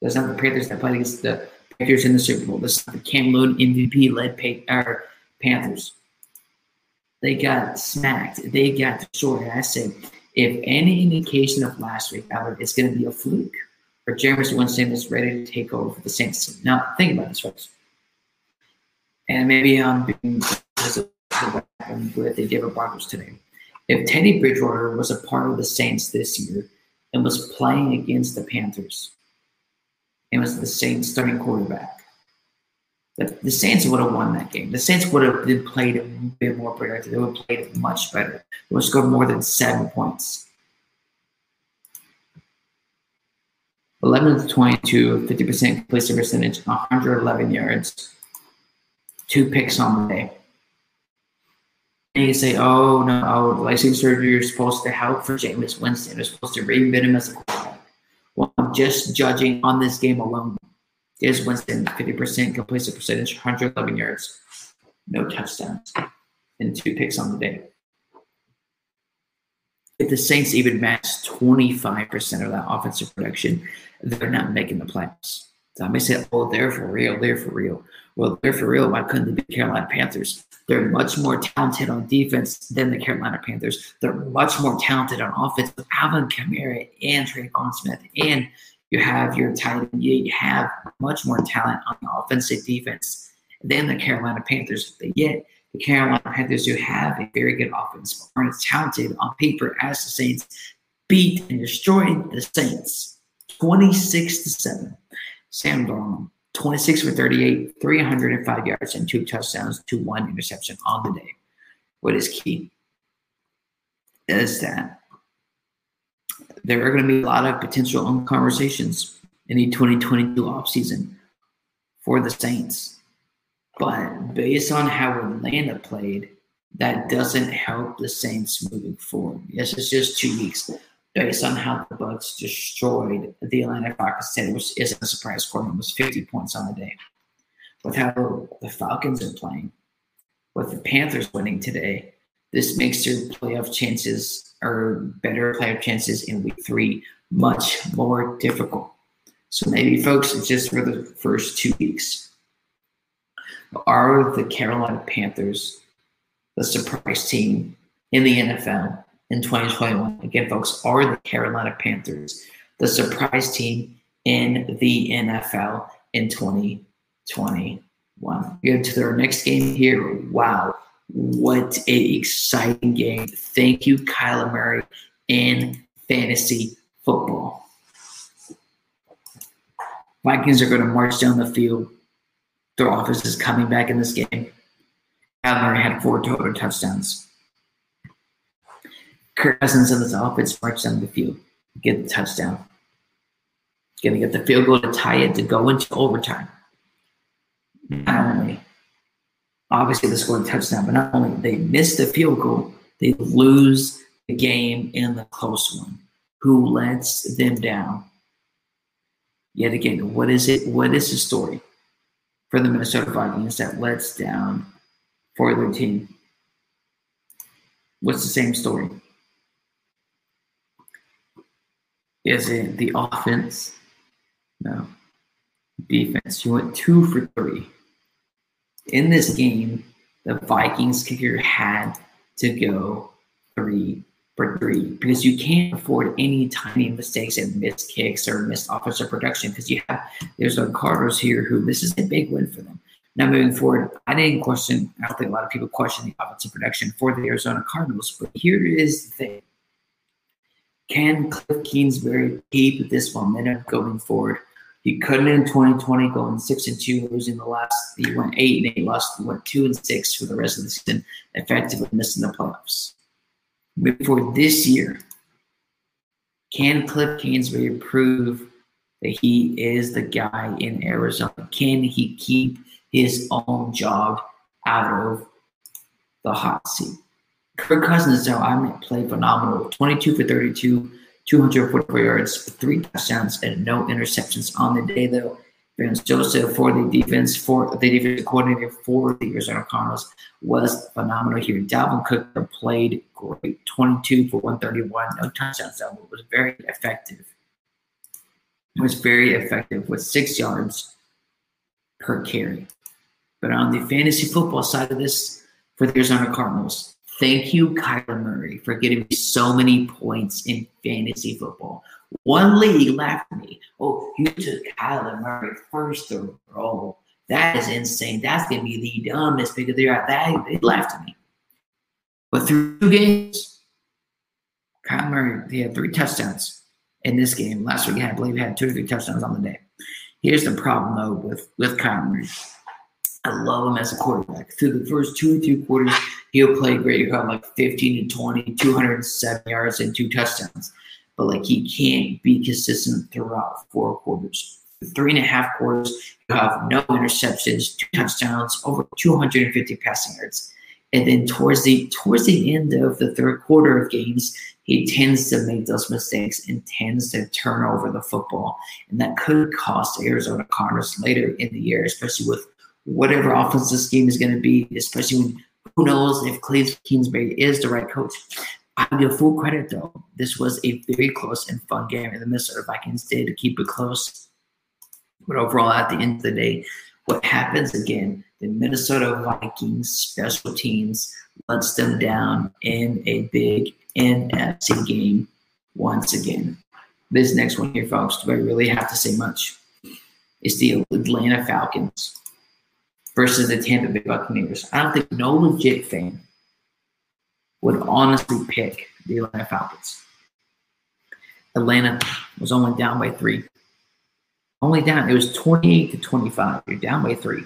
This is not the Panthers that played against the Panthers in the Super Bowl. This is not the Cam Newton MVP led Panthers. They got smacked. They got destroyed. I said, if any indication of last week, Albert, it's going to be a fluke, or Jameis Winston is ready to take over for the Saints. Now, think about this, folks. And maybe I'm being what happened with the Denver Broncos today. If Teddy Bridgewater was a part of the Saints this year and was playing against the Panthers and was the Saints starting quarterback, the, the Saints would have won that game. The Saints would have been played a bit more productive. They would have played much better. They would have scored more than seven points. 11 to 22, 50% completion percentage, 111 yards, two picks on the day. And you say, oh, no, LASIK surgery is supposed to help for Jameis Winston. They're supposed to reinvent him as a quarterback. Well, I'm just judging on this game alone. Is Winston 50% completion percentage, 111 yards, no touchdowns, and two picks on the day. If the Saints even match 25% of that offensive production, they're not making the playoffs. So I may say, oh, they're for real, they're for real. Well, they're for real. Why couldn't they be Carolina Panthers? They're much more talented on defense than the Carolina Panthers. They're much more talented on offense with Alvin Kamara and Tre'Quan Smith and you have your tight. You have much more talent on the offensive defense than the Carolina Panthers. But yet, the Carolina Panthers, do have a very good offense, aren't talented on paper as the Saints, beat and destroyed the Saints 26 to 7. Sam Darnold, 26 for 38, 305 yards, and two touchdowns to one interception on the day. What is key is that there are going to be a lot of potential conversations in the 2022 offseason for the Saints. But based on how Atlanta played, that doesn't help the Saints moving forward. Yes, it's just two weeks. Based on how the Bucks destroyed the Atlanta Falcons today, which isn't a surprise scoring, was 50 points on the day. With how the Falcons are playing, with the Panthers winning today, this makes your playoff chances or better playoff chances in week three much more difficult. So maybe, folks, it's just for the first two weeks. Are the Carolina Panthers the surprise team in the NFL in 2021? Again, folks, are the Carolina Panthers the surprise team in the NFL in 2021? Go to their next game here. Wow what a exciting game. Thank you, Kyler Murray, in fantasy football. Vikings are going to march down the field. Their offense is coming back in this game. Kyler Murray had four total touchdowns. Kirk Cousins and his offense march down the field, get the touchdown. Going to get the field goal to tie it to go into overtime. Not only obviously they scored a touchdown, but not only they miss the field goal, they lose the game in the close one. Who lets them down? Yet again, what is it? What is the story? for the Minnesota Vikings that lets down for their team. What's the same story? Is it the offense? No. Defense. You went two for three. In this game, the Vikings kicker had to go three for three because you can't afford any tiny mistakes and missed kicks or missed offensive production because you have there's the Cardinals here who this is a big win for them. Now moving forward, I didn't question. I don't think a lot of people question the offensive production for the Arizona Cardinals, but here is the thing: Can Cliff Kingsbury keep this momentum going forward? He couldn't in 2020, going six and two, losing the last. He went eight and eight, lost. Went two and six for the rest of the season, effectively missing the playoffs. Before this year, can Cliff Kingsbury prove that he is the guy in Arizona? Can he keep his own job out of the hot seat? Kirk Cousins, though, I mean, played phenomenal. 22 for 32, 244 yards, three touchdowns, and no interceptions on the day, though. Vance Joseph for the defense, for the defensive coordinator for the Arizona Cardinals was phenomenal here. Dalvin Cook played great, 22 for 131, no touchdowns, though. Was very effective. It was very effective with six yards per carry. But on the fantasy football side of this, for the Arizona Cardinals, thank you, Kyler Murray, for getting me so many points in fantasy football. One league laughed me. Oh, you took Kyler Murray first overall. That is insane. That's gonna be the dumbest pick of the year. That they laughed at me. But through two games, Kyler Murray he had three touchdowns in this game. Last week, I believe he had two or three touchdowns on the day. Here's the problem though with with Kyler Murray. I love him as a quarterback. Through the first two or three quarters, he'll play great. He'll have like 15 to 20, 207 yards and two touchdowns but like he can't be consistent throughout four quarters. Three and a half quarters, you have no interceptions, two touchdowns, over 250 passing yards. And then towards the towards the end of the third quarter of games, he tends to make those mistakes and tends to turn over the football. And that could cost Arizona Cardinals later in the year, especially with whatever offensive scheme is going to be, especially when who knows if Cliff Kingsbury is the right coach. I give full credit though. This was a very close and fun game, and the Minnesota Vikings did to keep it close. But overall, at the end of the day, what happens again? The Minnesota Vikings special teams lets them down in a big NFC game once again. This next one here, folks, do I really have to say much? It's the Atlanta Falcons versus the Tampa Bay Buccaneers. I don't think no legit fan would honestly pick the Atlanta Falcons. Atlanta was only down by three. Only down. It was 28 to 25. You're down by three.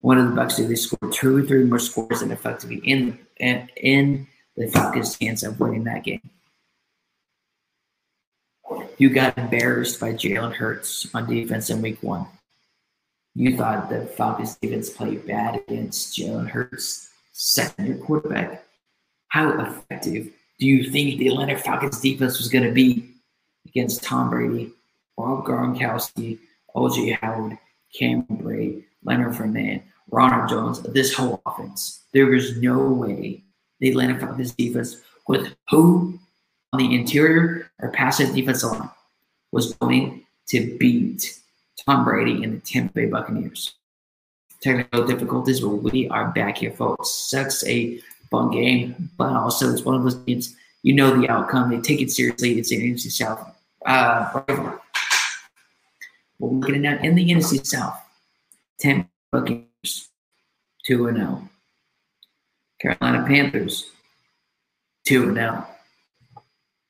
One of the Bucks did they scored two or three more scores and effectively in in, in the Falcons' chance of winning that game. You got embarrassed by Jalen Hurts on defense in week one. You thought the Falcons defense played bad against Jalen Hurts, second year quarterback how effective do you think the Atlanta Falcons defense was going to be against Tom Brady, Rob Gronkowski, OJ Howard, Cam Brate, Leonard Fournette, Ronald Jones, this whole offense? There is no way the Atlanta Falcons defense with who on the interior or passive defensive line was going to beat Tom Brady and the Tampa Bay Buccaneers. Technical difficulties, but we are back here, folks. Such a fun game, but also it's one of those games you know the outcome. They take it seriously. It's an NFC South uh. We're looking at in the NFC South, ten Buccaneers, two and zero. Carolina Panthers, two and zero.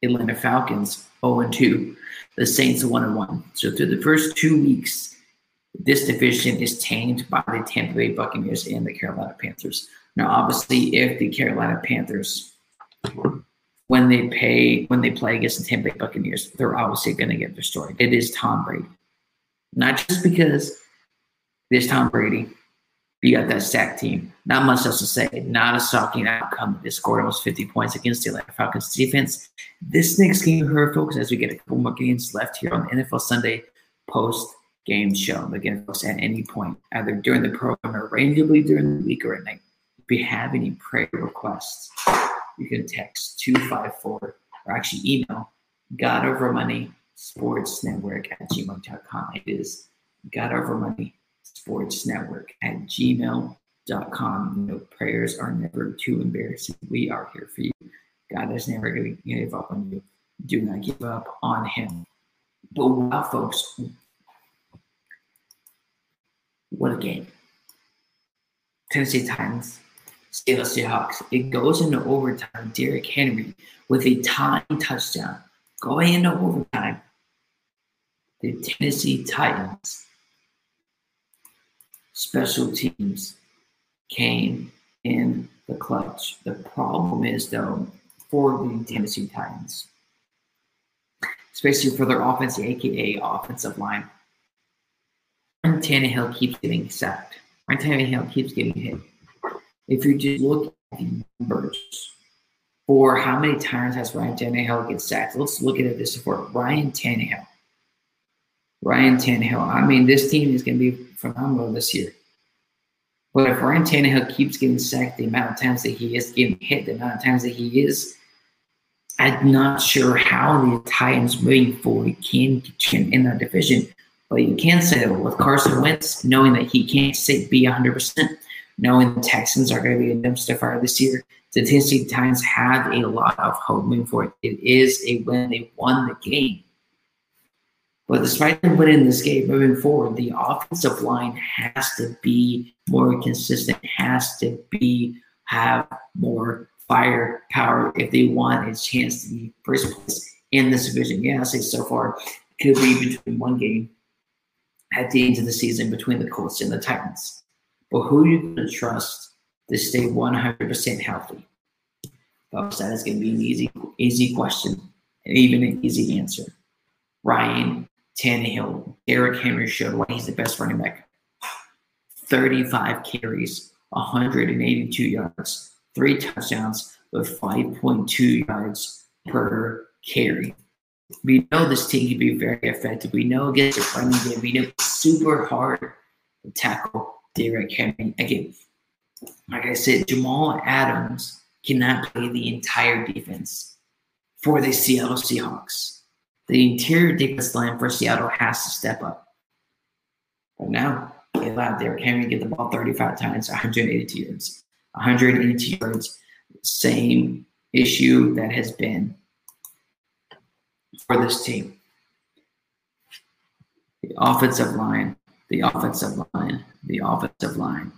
Atlanta Falcons, zero oh and two. The Saints, one and one. So through the first two weeks, this division is tamed by the Tampa Bay Buccaneers and the Carolina Panthers. Now, obviously, if the Carolina Panthers, when they pay when they play against the Tampa Bay Buccaneers, they're obviously going to get destroyed. It is Tom Brady, not just because it is Tom Brady. You got that stack team. Not much else to say. Not a shocking outcome. They scored almost 50 points against the Atlanta Falcons defense. This next game, her folks, as we get a couple more games left here on the NFL Sunday post game show against us at any point, either during the program or randomly during the week or at night. If you have any prayer requests, you can text 254 or actually email God Over Money Sports Network at gmail.com. It is God Over Money Sports Network at gmail.com. You prayers are never too embarrassing. We are here for you. God is never going to give up on you. Do not give up on Him. But wow, folks, what a game. Tennessee Titans, Seattle Seahawks. It goes into overtime. Derrick Henry with a tying touchdown. Going into overtime. The Tennessee Titans special teams came in the clutch. The problem is, though, for the Tennessee Titans, especially for their offense, aka offensive line, Ryan Tannehill keeps getting sacked. Ryan Tannehill keeps getting hit. If you just look at the numbers for how many times has Ryan Tannehill get sacked, let's look at it this for Ryan Tannehill. Ryan Tannehill. I mean, this team is going to be phenomenal this year. But if Ryan Tannehill keeps getting sacked the amount of times that he is getting hit, the amount of times that he is, I'm not sure how the Titans moving forward can can in that division. But you can say that with Carson Wentz, knowing that he can't be 100%, knowing the Texans are going to be a dumpster fire this year, the Tennessee Titans have a lot of hope moving forward. It is a win. They won the game. But despite them winning this game moving forward, the offensive line has to be more consistent, has to be have more firepower if they want a chance to be first place in this division. Yeah, I say so far could be between one game at the end of the season between the Colts and the Titans. But who are you going to trust to stay 100% healthy? Folks, that is going to be an easy, easy question and even an easy answer. Ryan Tannehill, Derrick Henry showed why he's the best running back. 35 carries, 182 yards, three touchdowns with 5.2 yards per carry. We know this team can be very effective. We know against the running game, we know it's super hard to tackle Derrick Henry. Again, like I said, Jamal Adams cannot play the entire defense for the Seattle Seahawks. The interior defense line for Seattle has to step up. But now they allowed Derrick Henry to get the ball 35 times, 182 yards. 182 yards, same issue that has been for this team. The offensive line, the offensive line, the offensive line,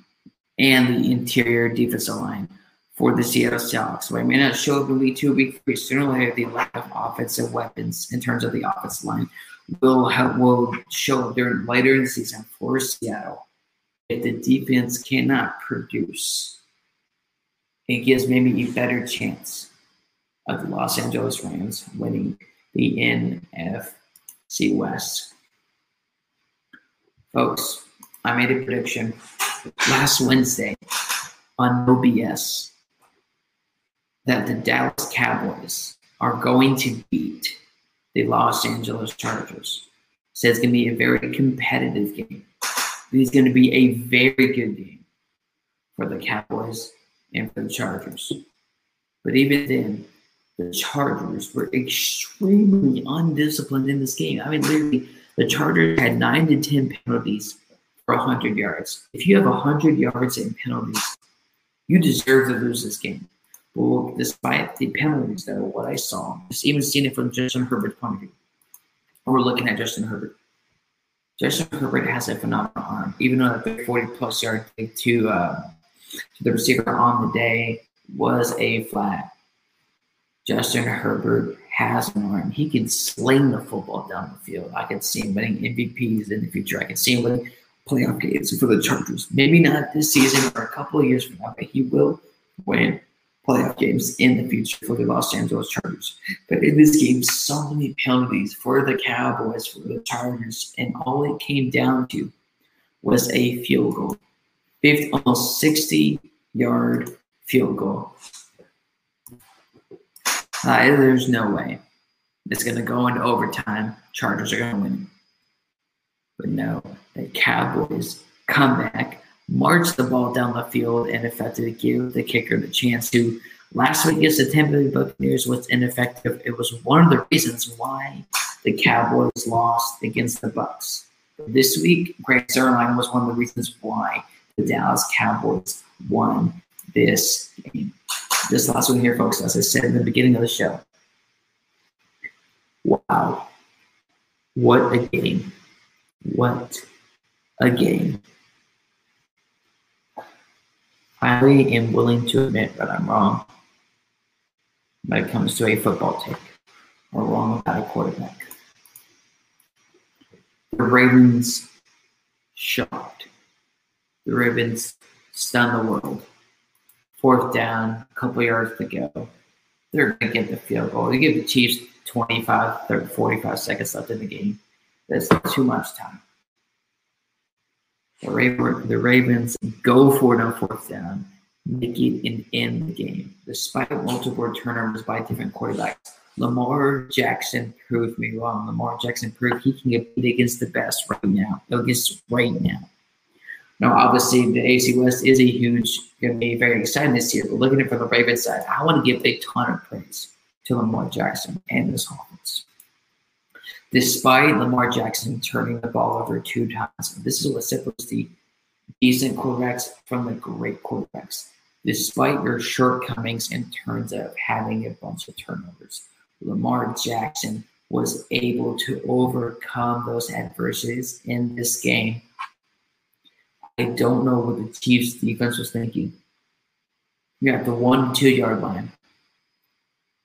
and the interior defensive line for the Seattle Seahawks. So I may not show up in week three. Sooner or later, the lack of offensive weapons in terms of the offensive line will have, will show during later in the season for Seattle. If the defense cannot produce, it gives maybe a better chance of the Los Angeles Rams winning the NFC West. Folks, I made a prediction last Wednesday on OBS that the Dallas Cowboys are going to beat the Los Angeles Chargers. So it's going to be a very competitive game. It's going to be a very good game for the Cowboys and for the Chargers. But even then, the Chargers were extremely undisciplined in this game. I mean, literally, the Chargers had nine to 10 penalties for 100 yards. If you have 100 yards in penalties, you deserve to lose this game. Well, despite the penalties, though, what I saw, just even seeing it from Justin Herbert's point of view, we're looking at Justin Herbert. Justin Herbert has a phenomenal arm, even though the 40 plus yard kick to, uh, to the receiver on the day was a flat. Justin Herbert has an arm. He can sling the football down the field. I can see him winning MVPs in the future. I can see him winning playoff games for the Chargers. Maybe not this season or a couple of years from now, but he will win playoff games in the future for the Los Angeles Chargers. But in this game, so many penalties for the Cowboys, for the Chargers, and all it came down to was a field goal. Fifth, almost 60 yard field goal. Uh, there's no way it's going to go into overtime. Chargers are going to win. But no, the Cowboys come back, march the ball down the field, and effectively give the kicker the chance to. Last week against the Tampa Bay Buccaneers was ineffective. It was one of the reasons why the Cowboys lost against the Bucks. This week, Greg Zuerlein was one of the reasons why the Dallas Cowboys won this game. This last one here, folks, as I said in the beginning of the show. Wow. What a game. What a game. I am willing to admit that I'm wrong when it comes to a football take or wrong about a quarterback. The Ravens shocked. The Ravens stunned the world. Fourth down, a couple yards to go. They're going to get the field goal. They give the Chiefs 25, 30, 45 seconds left in the game. That's too much time. The, Raven, the Ravens go for it on fourth down, make it and end the game. Despite multiple turnovers by different quarterbacks, Lamar Jackson proved me wrong. Lamar Jackson proved he can get beat against the best right now. Against right now. Now, obviously, the AFC West is a huge, going to be very exciting this year. But looking at it from the Ravens side, I want to give a ton of praise to Lamar Jackson and this offense. Despite Lamar Jackson turning the ball over two times, this is what separates the decent quarterbacks from the great quarterbacks. Despite your shortcomings in terms of having a bunch of turnovers, Lamar Jackson was able to overcome those adversities in this game. I don't know what the Chiefs defense was thinking. You're at the one, two yard line.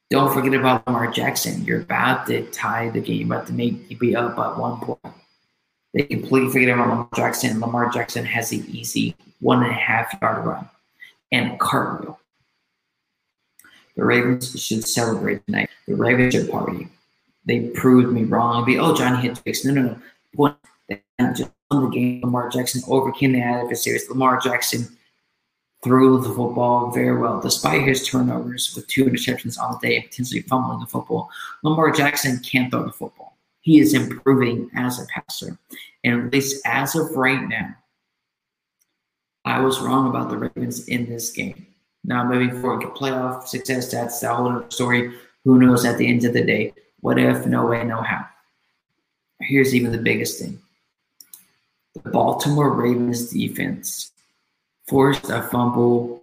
Don't forget about Lamar Jackson. You're about to tie the game, about to make be up by one point. They completely forget about Lamar Jackson. Lamar Jackson has an easy one and a half yard run and cartwheel. The Ravens should celebrate tonight. The Ravens should party. They proved me wrong. Be oh Johnny hit. No, no, no. One, they just won the game. Lamar Jackson overcame the adversaries. Lamar Jackson threw the football very well, despite his turnovers with two interceptions on the day, potentially fumbling the football. Lamar Jackson can't throw the football. He is improving as a passer, and at least as of right now, I was wrong about the Ravens in this game. Now, moving forward, to playoff success, that's the whole other story. Who knows at the end of the day? What if? No way, no how. Here's even the biggest thing the Baltimore Ravens defense forced a fumble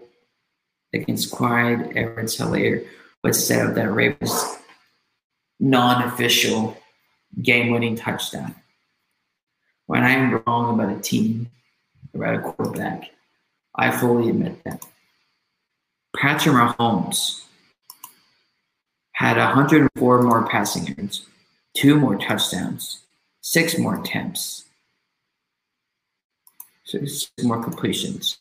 against Clyde Edwards Helaire, which set up that Ravens non official game winning touchdown. When I am wrong about a team, about a quarterback, I fully admit that. Patrick Mahomes had 104 more passing yards, two more touchdowns, six more attempts, six more completions,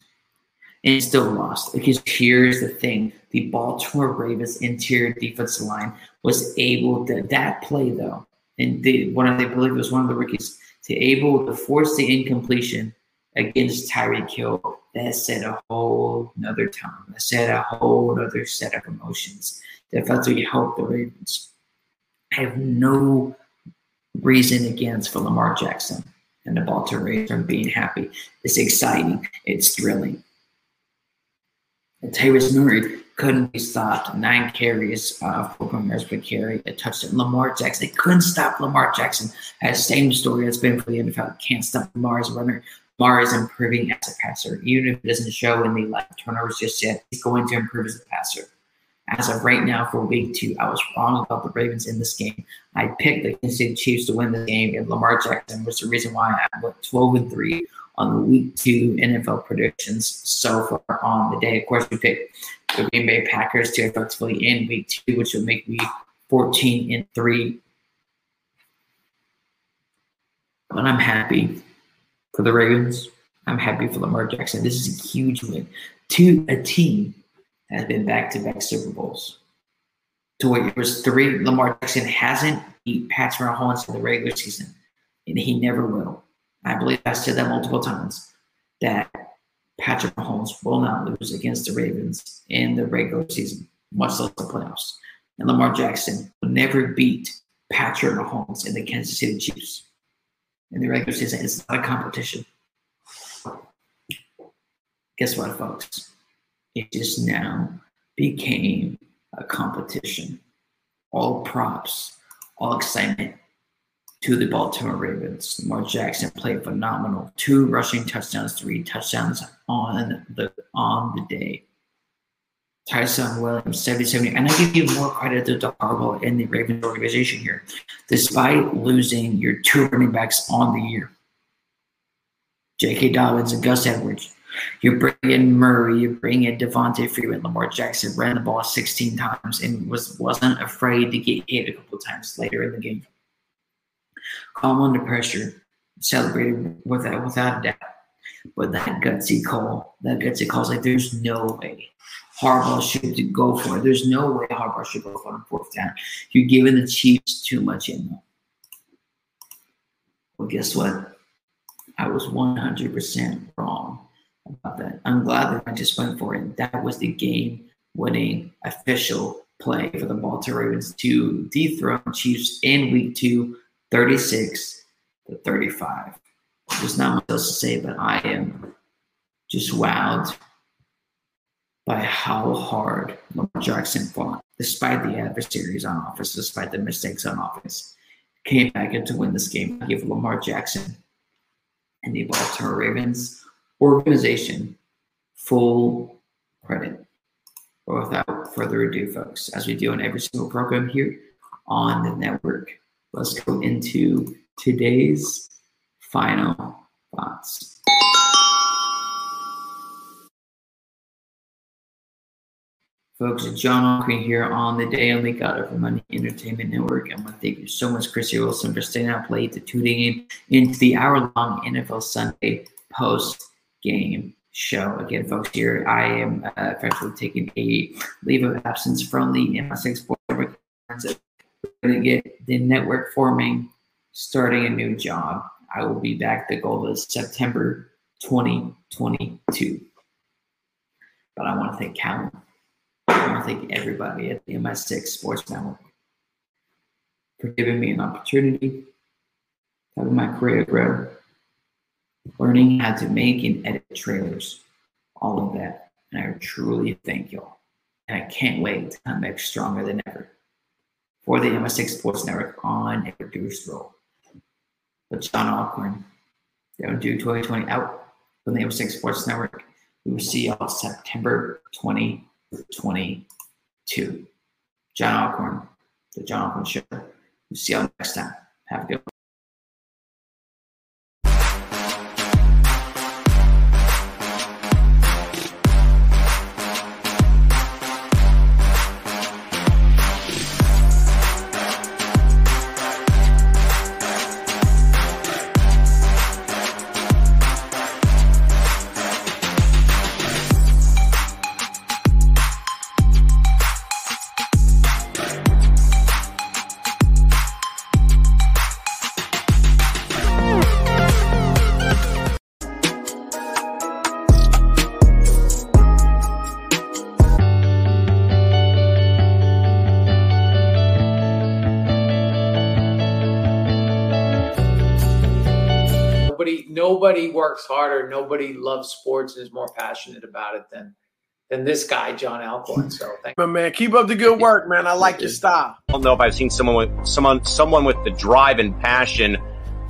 and still lost. Because here's the thing the Baltimore Ravens interior defensive line was able to, that play though, and the, one of, they believe was one of the rookies, to able to force the incompletion against Tyreek Hill, that set a whole nother tone. That set a whole other set of emotions that felt effectively helped the Ravens. I have no reason against for Lamar Jackson and the Baltimore Ravens from being happy. It's exciting. It's thrilling. Latavius Murray couldn't be stopped. Nine carries, uh, four yards per carry, a touchdown. Lamar Jackson, they couldn't stop Lamar Jackson. Has the same story that's been for the NFL. Can't stop Lamar as a runner. Lamar is improving as a passer. Even if it doesn't show in the like turnovers just yet, he's going to improve as a passer. As of right now, for week two, I was wrong about the Ravens in this game. I picked the Kansas City Chiefs to win the game, and Lamar Jackson was the reason why I went 12 and 3 on the week two NFL predictions so far on the day. Of course, we picked the Green Bay Packers to effectively end week two, which would make me 14 and 3. But I'm happy for the Ravens. I'm happy for Lamar Jackson. This is a huge win to a team that has been back to back Super Bowls. To where it was three, Lamar Jackson hasn't beat Patrick Mahomes in the regular season, and he never will. I believe I said that multiple times that Patrick Mahomes will not lose against the Ravens in the regular season, much less the playoffs. And Lamar Jackson will never beat Patrick Mahomes in the Kansas City Chiefs. in the regular season. It's not a competition. Guess what, folks? It just now became a competition. All props, all excitement to the Baltimore Ravens. Lamar Jackson played phenomenal. Two rushing touchdowns, three touchdowns on the on the day. Ty'Son Williams, 77. And I give you more credit to Harbaugh and the Ravens organization here, despite losing your two running backs on the year. J.K. Dobbins and Gus Edwards. You bring in Murray, you bring in Devonta Freeman, Lamar Jackson ran the ball 16 times and was wasn't afraid to get hit a couple times later in the game. Calm under pressure, celebrated without without a doubt. But that gutsy call, that gutsy call like there's no way Harbaugh should go for it. There's no way Harbaugh should go for it on fourth down. You're giving the Chiefs too much in. Well, guess what? I was 100% wrong about that. I'm glad that I just went for it. That was the game winning official play for the Baltimore Ravens to dethrone Chiefs in week two, 36 to 35. There's not much else to say, but I am just wowed by how hard Lamar Jackson fought, despite the adversaries on offense, despite the mistakes on offense. Came back in to win this game. I give Lamar Jackson and the Baltimore Ravens organization full credit. But without further ado, folks, as we do on every single program here on the network, let's go into today's final thoughts. Folks, John Allcorn here on the Day Only God of Money Entertainment Network. I want to thank you so much, Chrissy Wilson, for staying up late to tuning in into the hour-long NFL Sunday post-game show. Again, folks, here I am uh, effectively taking a leave of absence from the MSX Sports Network. To get the network forming, starting a new job. I will be back. The goal is September 2022. But I want to thank Callum I want to thank everybody at the MI6 Sports Network for giving me an opportunity, having my career grow, learning how to make and edit trailers, all of that. And I truly thank y'all. And I can't wait to come back stronger than ever for the MI6 Sports Network on a reduced role. But John Allcorn, don't do 2020 out from the MI6 Sports Network. We will see y'all September 2022. John Allcorn, The John Allcorn Show. We'll see y'all next time. Have a good one. Works harder. Nobody loves sports and is more passionate about it than than this guy, John Allcorn. So thank My man, keep up the good work, man. I like your style. I don't know if I've seen someone with someone someone with the drive and passion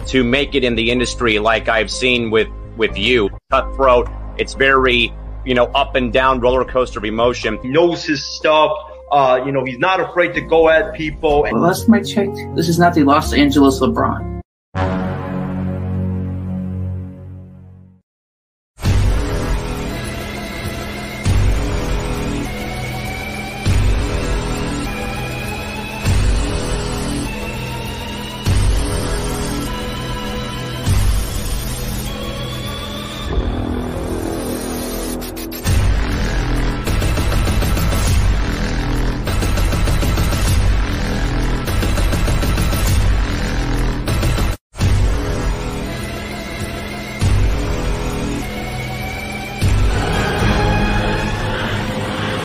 to make it in the industry like I've seen with with you. Cutthroat. It's very you know up and down roller coaster of emotion. He knows his stuff. Uh, you know, he's not afraid to go at people. Well, last time I checked, this is not the Los Angeles LeBron.